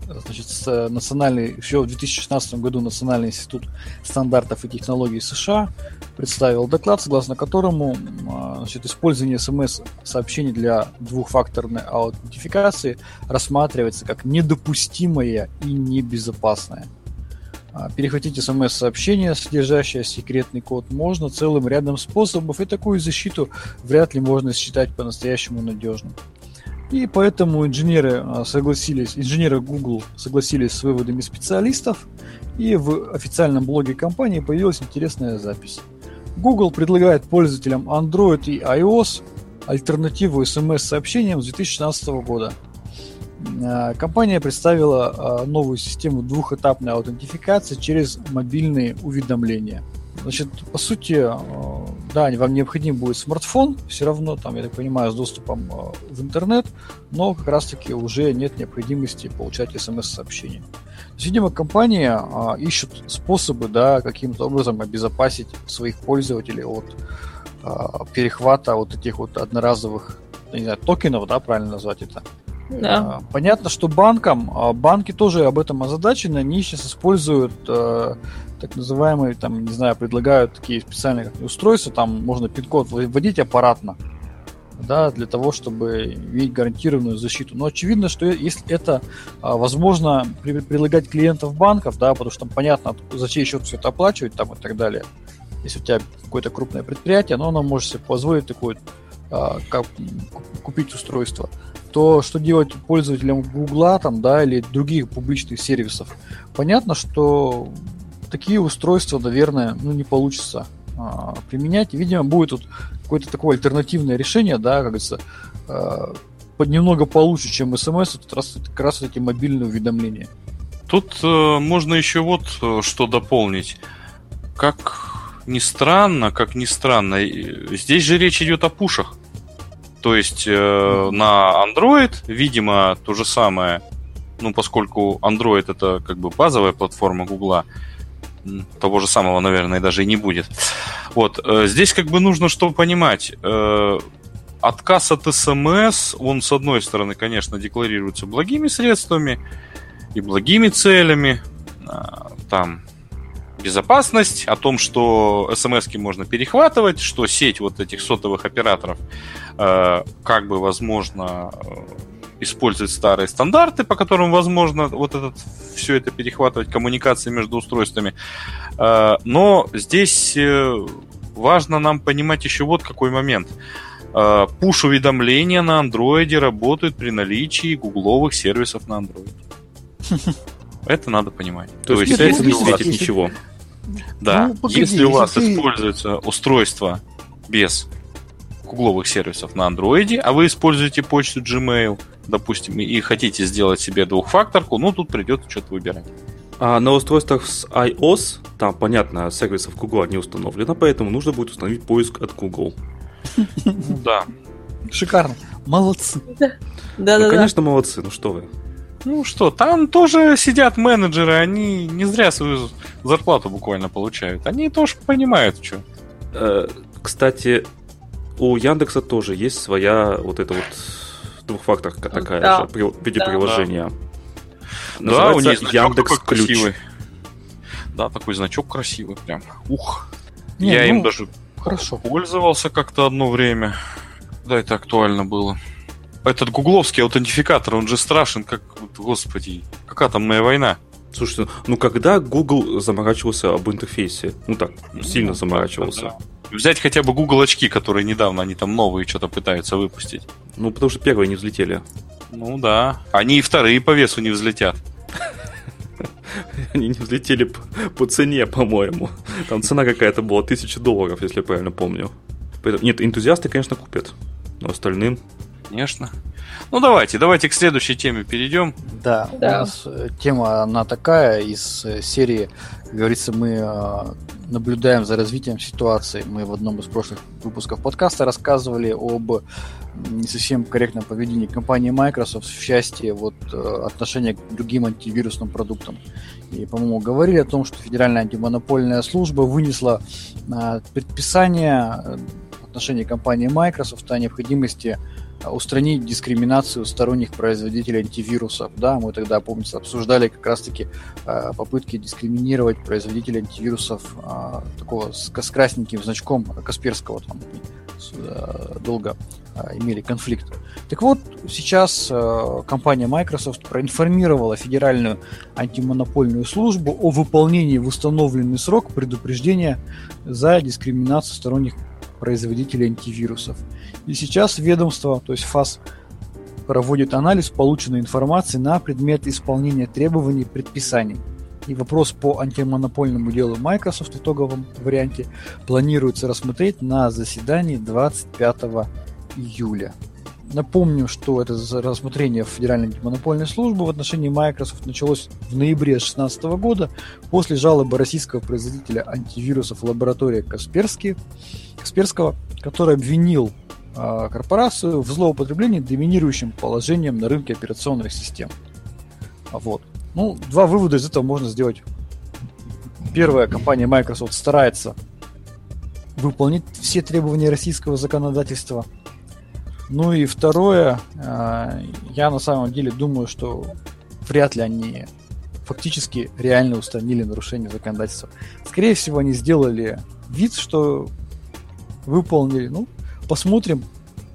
значит, национальный, еще в 2016 году Национальный институт стандартов и технологий США представил доклад, согласно которому а, значит, использование смс-сообщений для двухфакторной аутентификации рассматривается как недопустимое и небезопасное. А, перехватить смс-сообщение, содержащее секретный код, можно целым рядом способов, и такую защиту вряд ли можно считать по-настоящему надежным. И поэтому инженеры а, согласились, инженеры Google согласились с выводами специалистов, и в официальном блоге компании появилась интересная запись. Google предлагает пользователям Android и iOS альтернативу SMS-сообщениям с 2016 года. А, компания представила а, новую систему двухэтапной аутентификации через мобильные уведомления. Значит, по сути, да, вам необходим будет смартфон, все равно, там, я так понимаю, с доступом э, в интернет, но как раз-таки уже нет необходимости получать смс-сообщения. Видимо, компания а, ищут способы, да, каким-то образом обезопасить своих пользователей от а, перехвата вот этих вот одноразовых, не знаю, токенов, да, правильно назвать это. Да. А, Понятно, что банкам, а, банки тоже об этом озадачены, они сейчас используют э, так называемые, там, не знаю, предлагают такие специальные устройства, там можно пин-код вводить аппаратно, да, для того, чтобы иметь гарантированную защиту. Но очевидно, что если это а, возможно предлагать клиентов банков, да, потому что там понятно, за чей счет все это оплачивать там и так далее. Если у тебя какое-то крупное предприятие, но оно может себе позволить такое как купить устройство, то что делать пользователям Гугла там, да, или других публичных сервисов? Понятно, что такие устройства, наверное, ну, не получится а, применять. Видимо, будет тут какое-то такое альтернативное решение, да, как говорится, а, под немного получше, чем смс, это как раз, как раз эти мобильные уведомления. Тут э, можно еще вот э, что дополнить. Как ни странно, как ни странно, здесь же речь идет о пушах. То есть э, на Android, видимо, то же самое, ну, поскольку Android это как бы базовая платформа Гугла, м, того же самого, наверное, даже и не будет. Вот, э, здесь как бы нужно что понимать. Э, отказ от СМС, он, с одной стороны, конечно, декларируется благими средствами и благими целями. А, Там безопасность, о том, что смс можно перехватывать, что сеть вот этих сотовых операторов э, как бы возможно э, использует старые стандарты, по которым возможно вот этот все это перехватывать коммуникации между устройствами. Э, но здесь э, важно нам понимать еще вот какой момент. Э, Пуш-уведомления на андроиде работают при наличии гугловых сервисов на Android. <laughs> Это надо понимать. То, есть, нет, если не ну, светит если- ничего. Да, Ну, погоди, если у вас если ты- используется устройство без гугловых сервисов на андроиде, а вы используете почту Gmail, допустим, и хотите сделать себе двухфакторку, ну тут придется что-то выбирать. А на устройствах с iOS, там, понятно, сервисов Google не установлено, поэтому нужно будет установить поиск от Google. Ну да. Шикарно. Молодцы. Ну, Да-да-да. конечно, молодцы, ну что вы. Ну что, там тоже сидят менеджеры, они не зря свою зарплату буквально получают. Они тоже понимают, что. Э, Кстати, у Яндекса тоже есть своя вот эта вот двухфакторка такая Да. же при- в виде Да. приложения. Да, у Называется них значок Яндекс такой Ключ. красивый. Да, такой значок красивый прям. Ух. Не, Я ну, им даже Хорошо. Пользовался как-то одно время. Да, это актуально было. Этот гугловский аутентификатор, он же страшен, как, господи, какая атомная война. Слушайте, ну когда Google заморачивался об интерфейсе? Ну так, сильно Ну, заморачивался. да. Взять хотя бы Google очки, которые недавно они там новые что-то пытаются выпустить. Ну потому что первые не взлетели. Ну да. Они и вторые по весу не взлетят. Они не взлетели по, по цене, по-моему. Там цена какая-то была, тысяча долларов, если я правильно помню. Нет, энтузиасты, конечно, купят. Но остальным... Конечно. Ну давайте, давайте к следующей теме перейдем. Да, Да. у нас э, тема, она такая из э, серии, как говорится, мы э, наблюдаем за развитием ситуации. Мы в одном из прошлых выпусков подкаста рассказывали об не совсем корректном поведении компании Microsoft в части вот, отношения к другим антивирусным продуктам. И, по-моему, говорили о том, что Федеральная антимонопольная служба вынесла предписание в отношении компании Microsoft о необходимости устранить дискриминацию сторонних производителей антивирусов. Да, мы тогда, помнится, обсуждали как раз-таки а, попытки дискриминировать производителей антивирусов а, такого с, с красненьким значком Касперского там а, долго а, имели конфликт. Так вот, сейчас а, компания Microsoft проинформировала Федеральную антимонопольную службу о выполнении в установленный срок предупреждения за дискриминацию сторонних производителей антивирусов. И сейчас ведомство, то есть ФАС, проводит анализ полученной информации на предмет исполнения требований предписаний. И вопрос по антимонопольному делу Microsoft в итоговом варианте планируется рассмотреть на заседании 25 июля. Напомню, что это рассмотрение Федеральной антимонопольной службы в отношении Microsoft началось в ноябре 2016 года после жалобы российского производителя антивирусов лаборатории Касперский, Касперского, который обвинил э, корпорацию в злоупотреблении доминирующим положением на рынке операционных систем. Вот. Ну, два вывода из этого можно сделать. Первая, компания Microsoft старается выполнить все требования российского законодательства – ну и второе, а, я на самом деле думаю, что вряд ли они фактически реально устранили нарушение законодательства. Скорее всего, они сделали вид, что выполнили. Ну, посмотрим,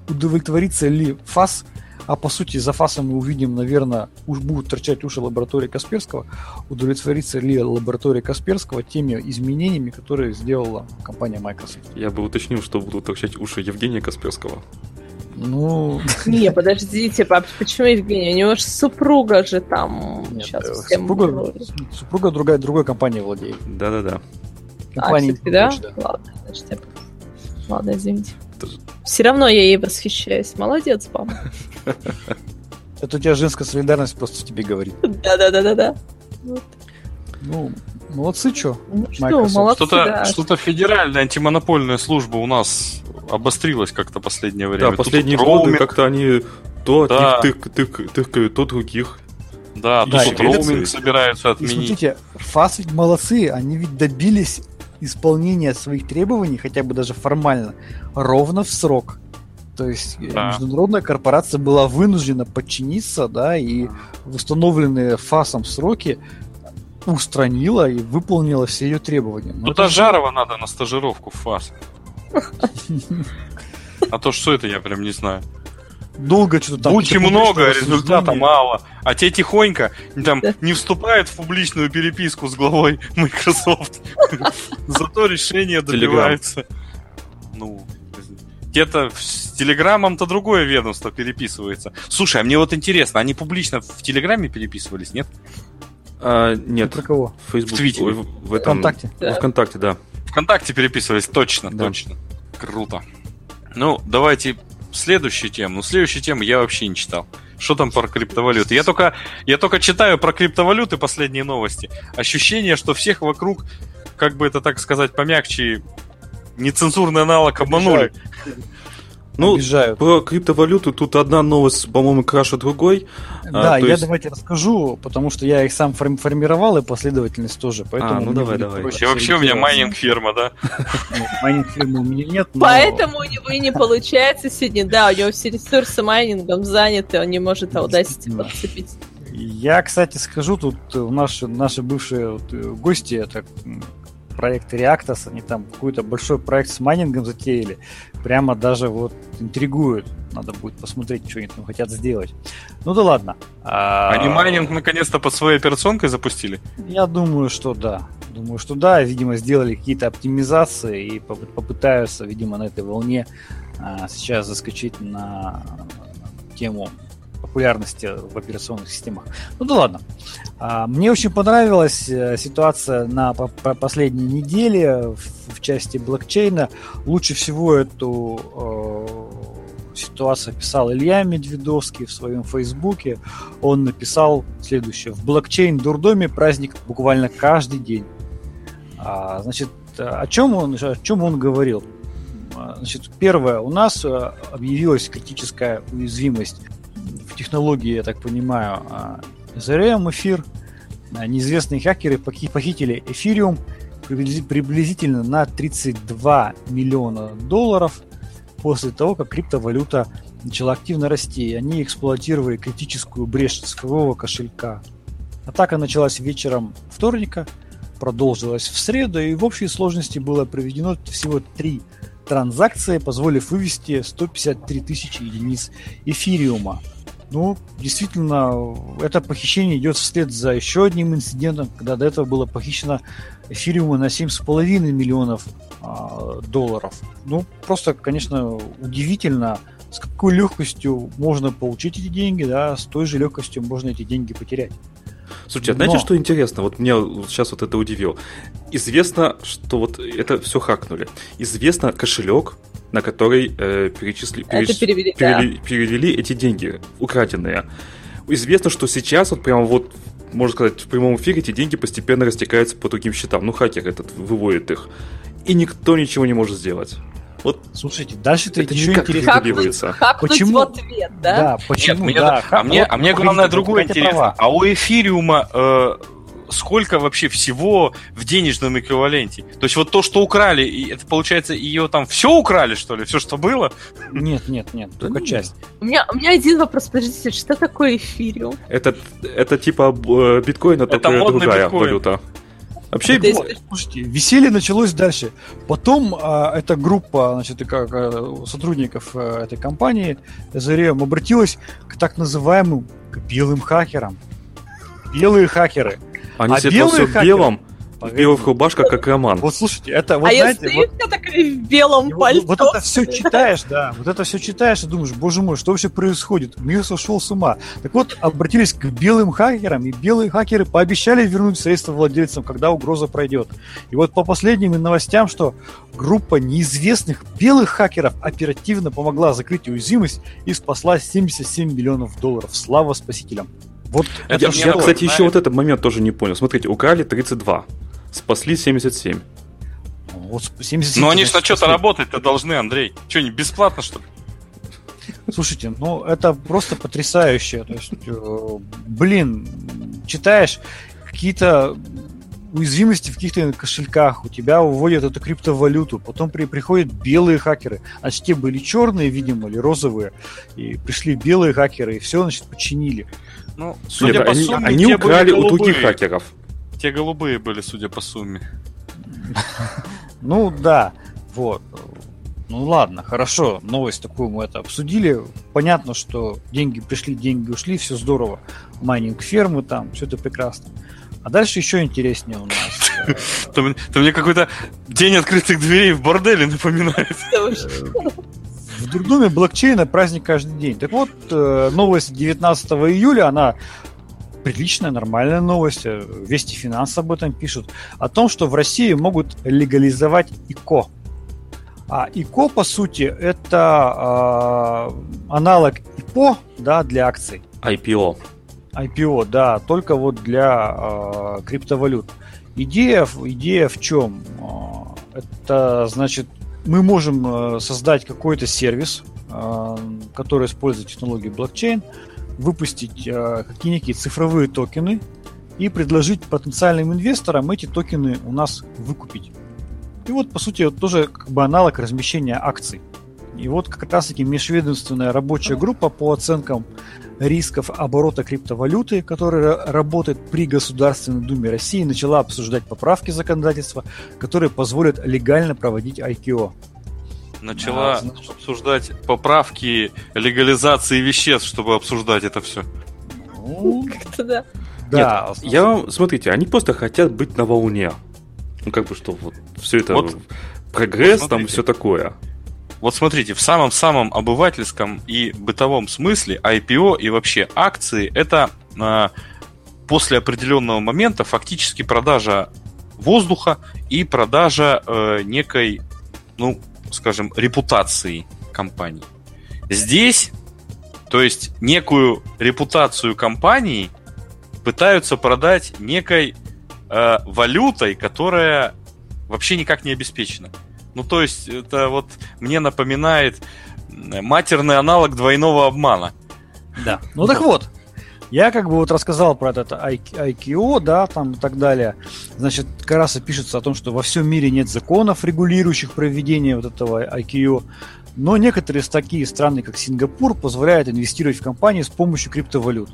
удовлетворится ли ФАС, а по сути за ФАСом мы увидим, наверное, уж будут торчать уши лаборатории Касперского, удовлетворится ли лаборатория Касперского теми изменениями, которые сделала компания Microsoft. Я бы уточнил, что будут торчать уши Евгения Касперского. Ну... Не, подождите, пап, почему Евгений? У него же супруга же там Нет, сейчас э, всем супруга, супруга другая, другой компании владеет. Да-да-да. Компания а, да? да? Ладно, значит, я... Ладно, извините. Все равно я ей восхищаюсь. Молодец, папа. <laughs> Это у тебя женская солидарность просто тебе говорит. Да-да-да-да-да. Ну, молодцы, что? Ну, что, молодцы, что-то, да. что-то федеральная антимонопольная служба у нас обострилась как-то последнее время. Да, последние тут годы как-то они то да. тык, тык, тыкают, то других. Да, да тут роуминг собираются отменить. И смотрите, ФАС ведь молодцы, они ведь добились исполнения своих требований, хотя бы даже формально, ровно в срок. То есть э, да. международная корпорация была вынуждена подчиниться, да, и в установленные ФАСом сроки устранила и выполнила все ее требования. Но Туда Жарова надо на стажировку в ФАС. А то что это, я прям не знаю. Долго что-то там. Очень много, результата мало. А те тихонько там не вступают в публичную переписку с главой <laughs> Microsoft. Зато решение добиваются. Ну, где-то с Телеграмом-то другое ведомство переписывается. Слушай, а мне вот интересно, они публично в Телеграме переписывались, нет? А, нет. Про кого? В Facebook. В Твиттере. В, в этом... ВКонтакте. Да. ВКонтакте, да. ВКонтакте переписывались, точно, да. точно. Круто. Ну, давайте следующую тему. Ну, следующую тему я вообще не читал. Что там про криптовалюты? Я только, я только читаю про криптовалюты последние новости. Ощущение, что всех вокруг, как бы это так сказать помягче, нецензурный аналог обманули. Ну, обижают. про криптовалюту тут одна новость, по-моему, краше другой. А, да, а, я есть... давайте расскажу, потому что я их сам формировал, и последовательность тоже. Поэтому а, ну давай, давай. Вообще, вообще у меня майнинг-фирма, да? Майнинг-фирмы у меня нет, Поэтому у него и не получается сегодня. Да, у него все ресурсы майнингом заняты, он не может Audacity подцепить. Я, кстати, скажу, тут наши, наши бывшие э, гости, это проект ReactOS, они там какой-то большой проект с майнингом затеяли. Прямо даже вот интригуют. Надо будет посмотреть, что они там хотят сделать. Ну да ладно. А... Они майнинг наконец-то под своей операционкой запустили? Я думаю, что да. Думаю, что да. Видимо, сделали какие-то оптимизации и попытаются, видимо, на этой волне а, сейчас заскочить на тему популярности в операционных системах. Ну да ладно. А, мне очень понравилась э, ситуация на последней неделе в части блокчейна. Лучше всего эту э, ситуацию описал Илья Медведовский в своем фейсбуке. Он написал следующее. В блокчейн-дурдоме праздник буквально каждый день. А, значит, о чем он, о чем он говорил? А, значит, первое, у нас э, объявилась критическая уязвимость в технологии, я так понимаю, Ethereum эфир. Неизвестные хакеры похитили эфириум приблизительно на 32 миллиона долларов после того, как криптовалюта начала активно расти. Они эксплуатировали критическую брешь цифрового кошелька. Атака началась вечером вторника, продолжилась в среду, и в общей сложности было проведено всего три транзакции, позволив вывести 153 тысячи единиц эфириума. Ну, действительно, это похищение идет вслед за еще одним инцидентом, когда до этого было похищено эфириума на 7,5 миллионов а, долларов. Ну, просто, конечно, удивительно, с какой легкостью можно получить эти деньги, да, с той же легкостью можно эти деньги потерять. Слушайте, а знаете, Но... что интересно? Вот меня сейчас вот это удивило. Известно, что вот это все хакнули. Известно кошелек, на который э, перечисли, переч- перевели, перевели, перевели эти деньги украденные. Известно, что сейчас вот прямо вот можно сказать, в прямом эфире эти деньги постепенно растекаются по другим счетам. Ну, хакер этот выводит их. И никто ничего не может сделать. Вот Слушайте, дальше-то Это еще Хакнуть, добивается. Почему? в ответ, да? Да, почему? Нет, да, а, мне, вот, а мне главное другое интересно. права. А у эфириума э, сколько вообще всего в денежном эквиваленте? То есть вот то, что украли, и это получается ее там все украли, что ли? Все, что было? Нет, нет, нет, только ну, часть. У меня, у меня один вопрос, подождите, что такое эфириум? это, это типа э, биткоина, Это только модный другая биткоин. валюта. Вообще, Это Вот, слушайте, веселье началось дальше. Потом а, эта группа значит, как, а, сотрудников а, этой компании Ethereum обратилась к так называемым к белым хакерам. Белые хакеры. они а все белые все хакеры- белом, в белых рубашках, как роман. Вот слушайте, это вот а знаете, если вот, я такая в белом вот- пальто? вот это все читаешь, да, вот это все читаешь и думаешь, боже мой, что вообще происходит? Мир сошел с ума. Так вот, обратились к белым хакерам, и белые хакеры пообещали вернуть средства владельцам, когда угроза пройдет. И вот по последним новостям, что группа неизвестных белых хакеров оперативно помогла закрыть уязвимость и спасла 77 миллионов долларов. Слава спасителям. Вот Это Я, я, тоже, кстати, еще вот этот момент тоже не понял. Смотрите, украли 32, спасли 77. вот 77 Но они же на что-то работать-то должны, Андрей. Что, не бесплатно, что ли? Слушайте, ну это просто потрясающе. То есть, э, блин, читаешь какие-то уязвимости в каких-то кошельках, у тебя уводят эту криптовалюту, потом при, приходят белые хакеры, значит, те были черные, видимо, или розовые, и пришли белые хакеры, и все, значит, починили. Ну, судя Нет, по они, сумме, они украли у других хакеров. Те голубые были, судя по сумме. <laughs> Ну да, вот. Ну ладно, хорошо, новость такую мы это обсудили. Понятно, что деньги пришли, деньги ушли, все здорово. Майнинг фермы там, все это прекрасно. А дальше еще интереснее у нас. <laughs> Это, мне- какой-то день открытых дверей в борделе напоминает. <laughs> В дурдоме блокчейна праздник каждый день. Так вот, э, новость 19 июля, она приличная, нормальная новость. Э, Вести финансы об этом пишут. О том, что в России могут легализовать ИКО. А ИКО, по сути, это э, аналог ИПО да, для акций. IPO. IPO, да, только вот для э, криптовалют. Идея, идея в чем? Э, это значит, мы можем э, создать какой-то сервис, э, который использует технологию блокчейн, выпустить э, какие-никакие цифровые токены и предложить потенциальным инвесторам эти токены у нас выкупить. И вот, по сути, вот тоже как бы аналог размещения акций. И вот как раз-таки межведомственная рабочая группа по оценкам рисков оборота криптовалюты, которая ра- работает при Государственной Думе России, начала обсуждать поправки законодательства, которые позволят легально проводить IPO. Начала А, значит- обсуждать поправки легализации веществ, чтобы обсуждать это все. Ну, <laughs> Как-то да. да. Я вам, смотрите, они просто хотят быть на волне. Ну, как бы, что вот все это Вот. прогресс, Вот там все такое. Вот смотрите, в самом-самом обывательском и бытовом смысле IPO и вообще акции это а, после определенного момента фактически продажа воздуха и продажа э, некой, ну, скажем, репутации компании. Здесь, то есть некую репутацию компании пытаются продать некой э, валютой, которая вообще никак не обеспечена. Ну, то есть, это вот мне напоминает м, матерный аналог двойного обмана. Да. Ну так вот, я как бы вот рассказал про это IKO, да, там и так далее. Значит, как раз и пишется о том, что во всем мире нет законов, регулирующих проведение вот этого IKO, но некоторые такие страны, как Сингапур, позволяют инвестировать в компании с помощью криптовалют.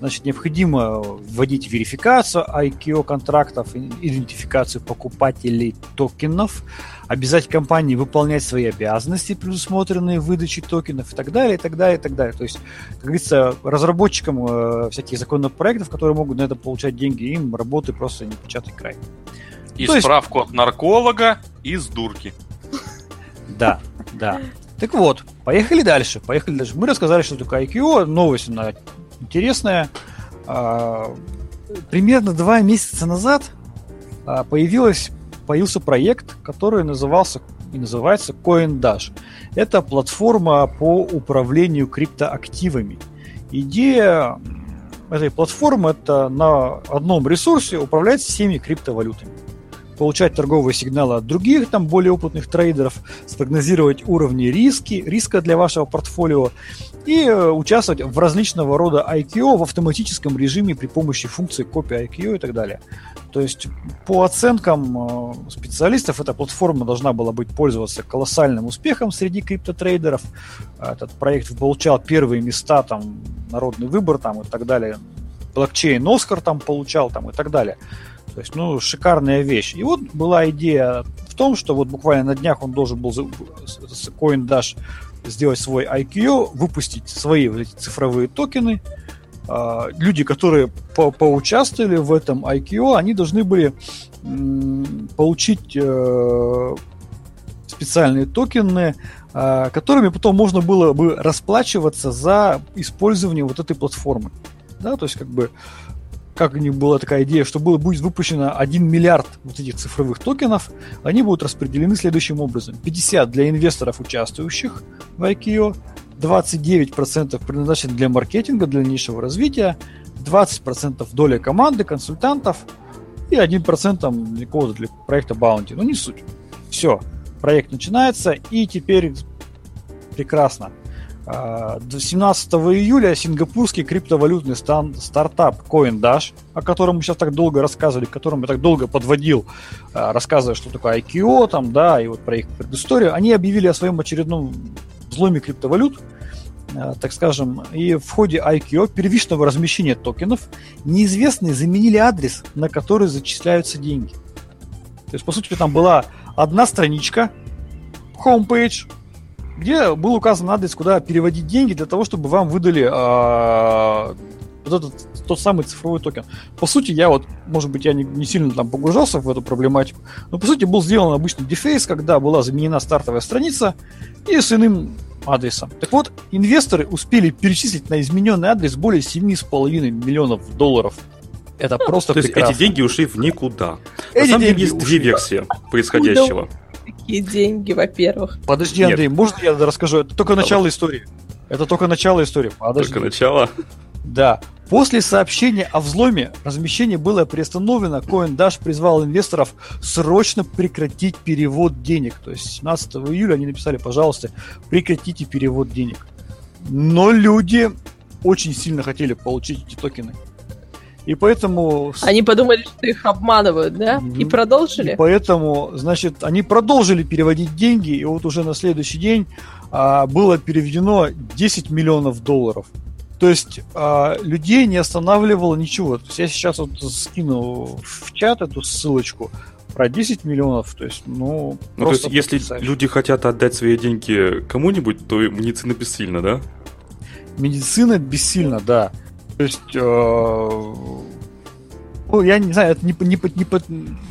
Значит, необходимо вводить верификацию IKO контрактов, идентификацию покупателей токенов, обязать компании выполнять свои обязанности, предусмотренные в выдаче токенов и так далее, и так далее, и так далее. То есть, как говорится, разработчикам э, всяких законопроектов, которые могут на это получать деньги, им работы просто не початый край. И То есть- справку от нарколога из дурки. Да, да. Так вот, поехали дальше. Поехали дальше. Мы рассказали, что такое IQO. Новость она интересная. А, примерно два месяца назад а, появилась, появился проект, который назывался и называется CoinDash. Это платформа по управлению криптоактивами. Идея этой платформы это на одном ресурсе управлять всеми криптовалютами получать торговые сигналы от других, там, более опытных трейдеров, спрогнозировать уровни риски, риска для вашего портфолио и э, участвовать в различного рода ICO в автоматическом режиме при помощи функции копии ICO и так далее. То есть по оценкам э, специалистов эта платформа должна была быть пользоваться колоссальным успехом среди криптотрейдеров. Этот проект получал первые места, там, народный выбор там, и так далее. Блокчейн Оскар там получал там, и так далее. То есть, ну, шикарная вещь. И вот была идея в том, что вот буквально на днях он должен был с CoinDash сделать свой IQ, выпустить свои вот эти цифровые токены. А, люди, которые по поучаствовали в этом IQ, они должны были получить э, специальные токены, а, которыми потом можно было бы расплачиваться за использование вот этой платформы. Да, то есть как бы как у них была такая идея, что было, будет выпущено 1 миллиард вот этих цифровых токенов, они будут распределены следующим образом. 50 для инвесторов, участвующих в ICO, 29% предназначены для маркетинга, для дальнейшего развития, 20% доля команды, консультантов и 1% там, для кого-то для проекта Bounty. Ну, не суть. Все. Проект начинается, и теперь прекрасно. 17 июля сингапурский криптовалютный стан- стартап CoinDash, о котором мы сейчас так долго рассказывали, к которому я так долго подводил, а, рассказывая, что такое ICO, там, да, и вот про их предысторию, они объявили о своем очередном взломе криптовалют, а, так скажем, и в ходе ICO первичного размещения токенов неизвестные заменили адрес, на который зачисляются деньги. То есть, по сути, там была одна страничка, homepage, где был указан адрес, куда переводить деньги для того, чтобы вам выдали э, вот этот тот самый цифровой токен. По сути, я вот, может быть, я не, не сильно там погружался в эту проблематику, но по сути был сделан обычный дефейс, когда была заменена стартовая страница и с иным адресом. Так вот, инвесторы успели перечислить на измененный адрес более 7,5 миллионов долларов. Это просто То есть прекрасно. эти деньги ушли в никуда. Эти На самом деле деньги есть две ушли. версии происходящего. Такие деньги, во-первых. Подожди, Нет. Андрей, можно я расскажу? Это только начало истории. Это только начало истории. Подожди. Только начало. Да. После сообщения о взломе размещение было приостановлено. CoinDash призвал инвесторов срочно прекратить перевод денег. То есть 17 июля они написали, пожалуйста, прекратите перевод денег. Но люди очень сильно хотели получить эти токены. И поэтому... Они подумали, что их обманывают, да? И продолжили. И поэтому, значит, они продолжили переводить деньги, и вот уже на следующий день а, было переведено 10 миллионов долларов. То есть а, людей не останавливало ничего. То есть я сейчас вот скину в чат эту ссылочку про 10 миллионов. То есть, ну, Ну, то есть, если потрясающе. люди хотят отдать свои деньги кому-нибудь, то медицина бессильна, да? Медицина бессильна, да. То есть, э, ну, я не знаю, это не, не, не, по-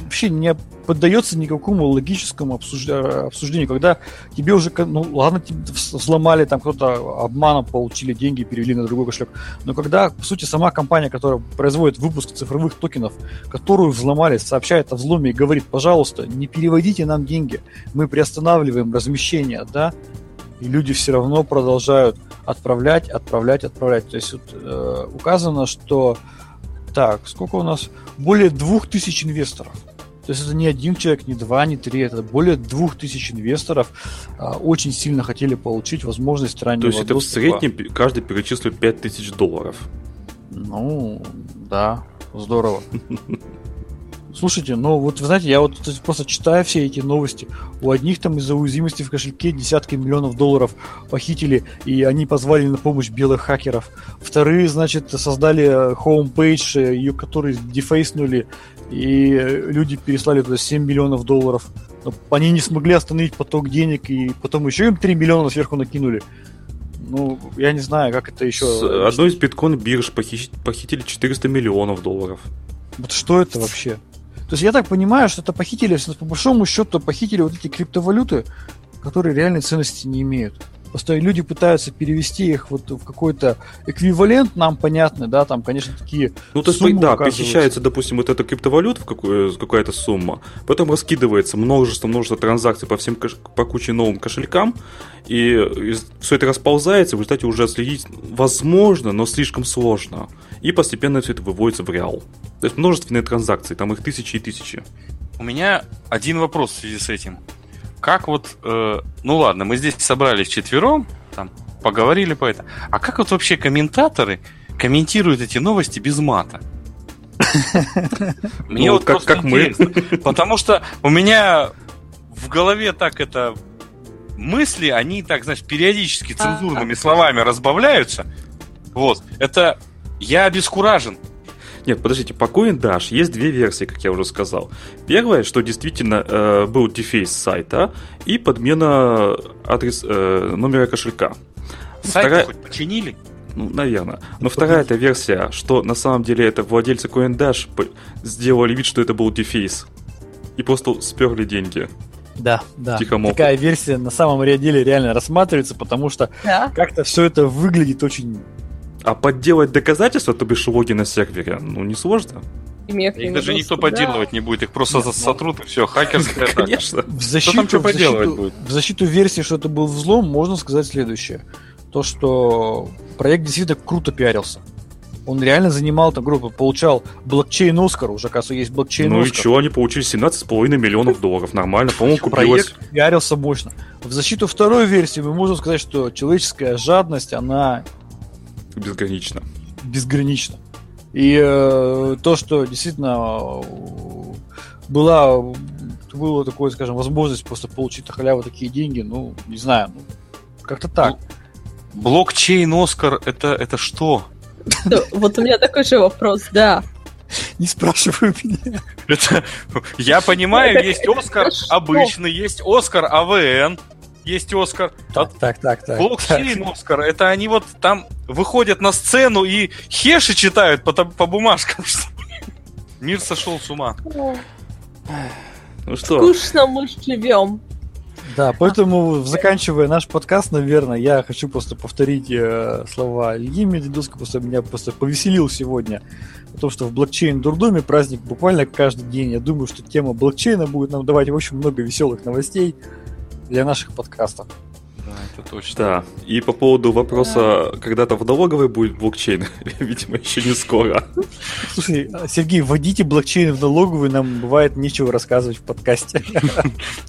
вообще не поддается никакому логическому обсужд- обсуждению, когда тебе уже, ну ладно, тебе взломали, там кто-то обманом получили деньги, перевели на другой кошелек, но когда, по сути, сама компания, которая производит выпуск цифровых токенов, которую взломали, сообщает о взломе и говорит, пожалуйста, не переводите нам деньги, мы приостанавливаем размещение, да, и люди все равно продолжают отправлять, отправлять, отправлять. То есть вот, э, указано, что так, сколько у нас? Более двух тысяч инвесторов. То есть это не один человек, не два, не три, это более двух тысяч инвесторов а, очень сильно хотели получить возможность раннего То есть это в доступа. среднем пе- каждый перечислил 5000 долларов. Ну, да, здорово. Слушайте, ну вот вы знаете, я вот просто читаю все эти новости. У одних там из-за уязвимости в кошельке десятки миллионов долларов похитили, и они позвали на помощь белых хакеров. Вторые, значит, создали homepage, ее который дефейснули, и люди переслали туда 7 миллионов долларов. Но они не смогли остановить поток денег, и потом еще им 3 миллиона сверху накинули. Ну, я не знаю, как это еще... С одной из биткоин бирж похищ- похитили 400 миллионов долларов. Вот что это вообще? То есть я так понимаю, что это похитили, по большому счету похитили вот эти криптовалюты, которые реальной ценности не имеют. Просто люди пытаются перевести их вот в какой-то эквивалент нам понятный, да, там, конечно, такие Ну, то есть, да, похищается, допустим, вот эта криптовалюта в какую, какая-то сумма, потом раскидывается множество-множество транзакций по всем по куче новым кошелькам, и все это расползается, в результате уже отследить возможно, но слишком сложно. И постепенно все это выводится в реал. То есть множественные транзакции, там их тысячи и тысячи. У меня один вопрос в связи с этим. Как вот, э, ну ладно, мы здесь собрались четвером, там, поговорили по это. А как вот вообще комментаторы комментируют эти новости без мата? <laughs> Мне Ну, вот как- просто как мы. интересно. Потому что у меня в голове так это мысли, они так, знаешь, периодически цензурными словами разбавляются. Вот. Это я обескуражен. Нет, подождите, по CoinDash есть две версии, как я уже сказал. Первая, что действительно э, был дефейс сайта и подмена адрес, э, номера кошелька. Сайт Вторая- хоть починили? Ну, наверное. Но вторая эта версия, что на самом деле это владельцы CoinDash сделали вид, что это был дефейс. И просто сперли деньги. Да, да. Тихомолку. Такая версия на самом деле реально рассматривается, потому что Да. как-то все это выглядит очень... А подделать доказательства, то бишь логи на сервере, ну не сложно. Их даже никто да. подделывать не будет, их просто Нет, ну- сотрут и все, хакерская атака. Конечно. В защиту, там что в поделывать защиту- будет? в защиту версии, что это был взлом, можно сказать следующее. То, что проект действительно круто пиарился. Он реально занимал там группу, получал блокчейн Оскар, уже, оказывается, есть блокчейн Ну и что, они получили 17,5 миллионов долларов. Нормально, по-моему, купилось. Проект пиарился мощно. В защиту второй версии мы можем сказать, что человеческая жадность, она Безгранично. безгранична. И э, то, что действительно э, была, была такое, скажем, возможность просто получить на халяву такие деньги, ну, не знаю, ну, как-то так. Блокчейн Оскар это, это что? Вот у меня такой же вопрос, да. Не спрашивай меня. Это, я понимаю, есть Оскар обычный, есть Оскар АВН, есть Оскар. А Так, так, так, так. блокчейн Оскар, это они вот там выходят на сцену и хеши читают по, по бумажкам. <laughs> Мир сошел с ума. Ну что, Скучно мы живем. Да, поэтому, заканчивая наш подкаст, наверное, я хочу просто повторить э, слова Ильи Медведовского, просто меня просто повеселил сегодня. о том, что в блокчейн-дурдоме праздник буквально каждый день. Я думаю, что тема блокчейна будет нам давать очень много веселых новостей для наших подкастов. Да, это точно. да. И по поводу вопроса, когда-то в налоговой будет блокчейн, <laughs> видимо, еще не скоро. Слушай, Сергей, вводите блокчейн в налоговую, нам бывает нечего рассказывать в подкасте.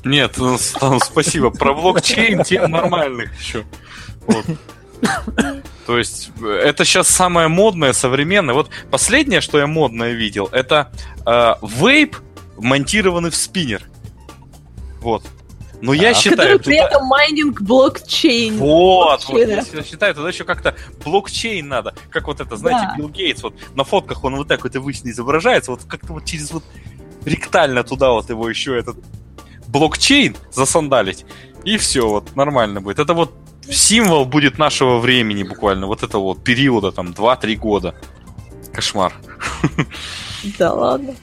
Нет, ну, спасибо. Про блокчейн тем нормальных еще. Вот. То есть, э, это сейчас самое модное, современное. Вот последнее, что я модное видел, это э, вейп, монтированный в спиннер. Вот. Но я Так. считаю, Который при туда- этом майнинг блокчейн. Вот, вот, блокчейна. я считаю, туда еще как-то блокчейн надо. Как вот это, знаете, Да. Билл Гейтс, вот на фотках он вот так вот выше изображается, вот как-то вот через вот ректально туда вот его еще этот блокчейн засандалить, и все, вот нормально будет. Это вот символ будет нашего времени буквально, вот это вот периода там 2-3 года. Кошмар. <laughs> Да ладно.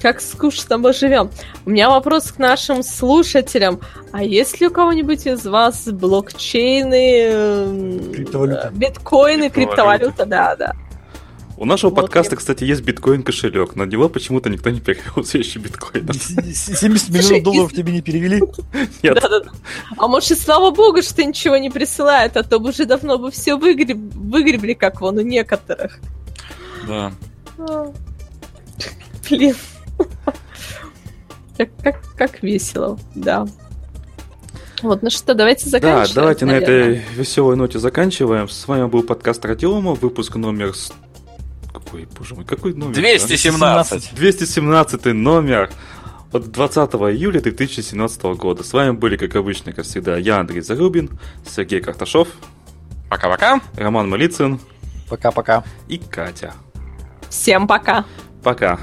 Как скучно мы живем. У меня вопрос к нашим слушателям. А есть ли у кого-нибудь из вас блокчейны, Криптовалюта. э, биткоины, Криптовалюта. криптовалюта? Да, да. У нашего Вот подкаста, я- кстати, есть биткоин-кошелек. На него почему-то никто не перевел все еще биткоина. 70 миллионов долларов тебе не перевели? <laughs> Нет. А может, и слава богу, что ничего не присылает, а то бы уже давно бы все выгреб... выгребли, как вон у некоторых. Да. Блин. Как, как, как весело, да. Вот, ну что, давайте Да, заканчивать. давайте на наверное. этой веселой ноте заканчиваем. С вами был подкаст Радиома, выпуск номер... Какой, боже мой, какой номер? 217. 217 номер от 20 июля 2017 года. С вами были, как обычно, как всегда, я, Андрей Зарубин, Сергей Карташов, Пока-пока. Роман Малицын Пока-пока. и Катя. Всем пока. Пока.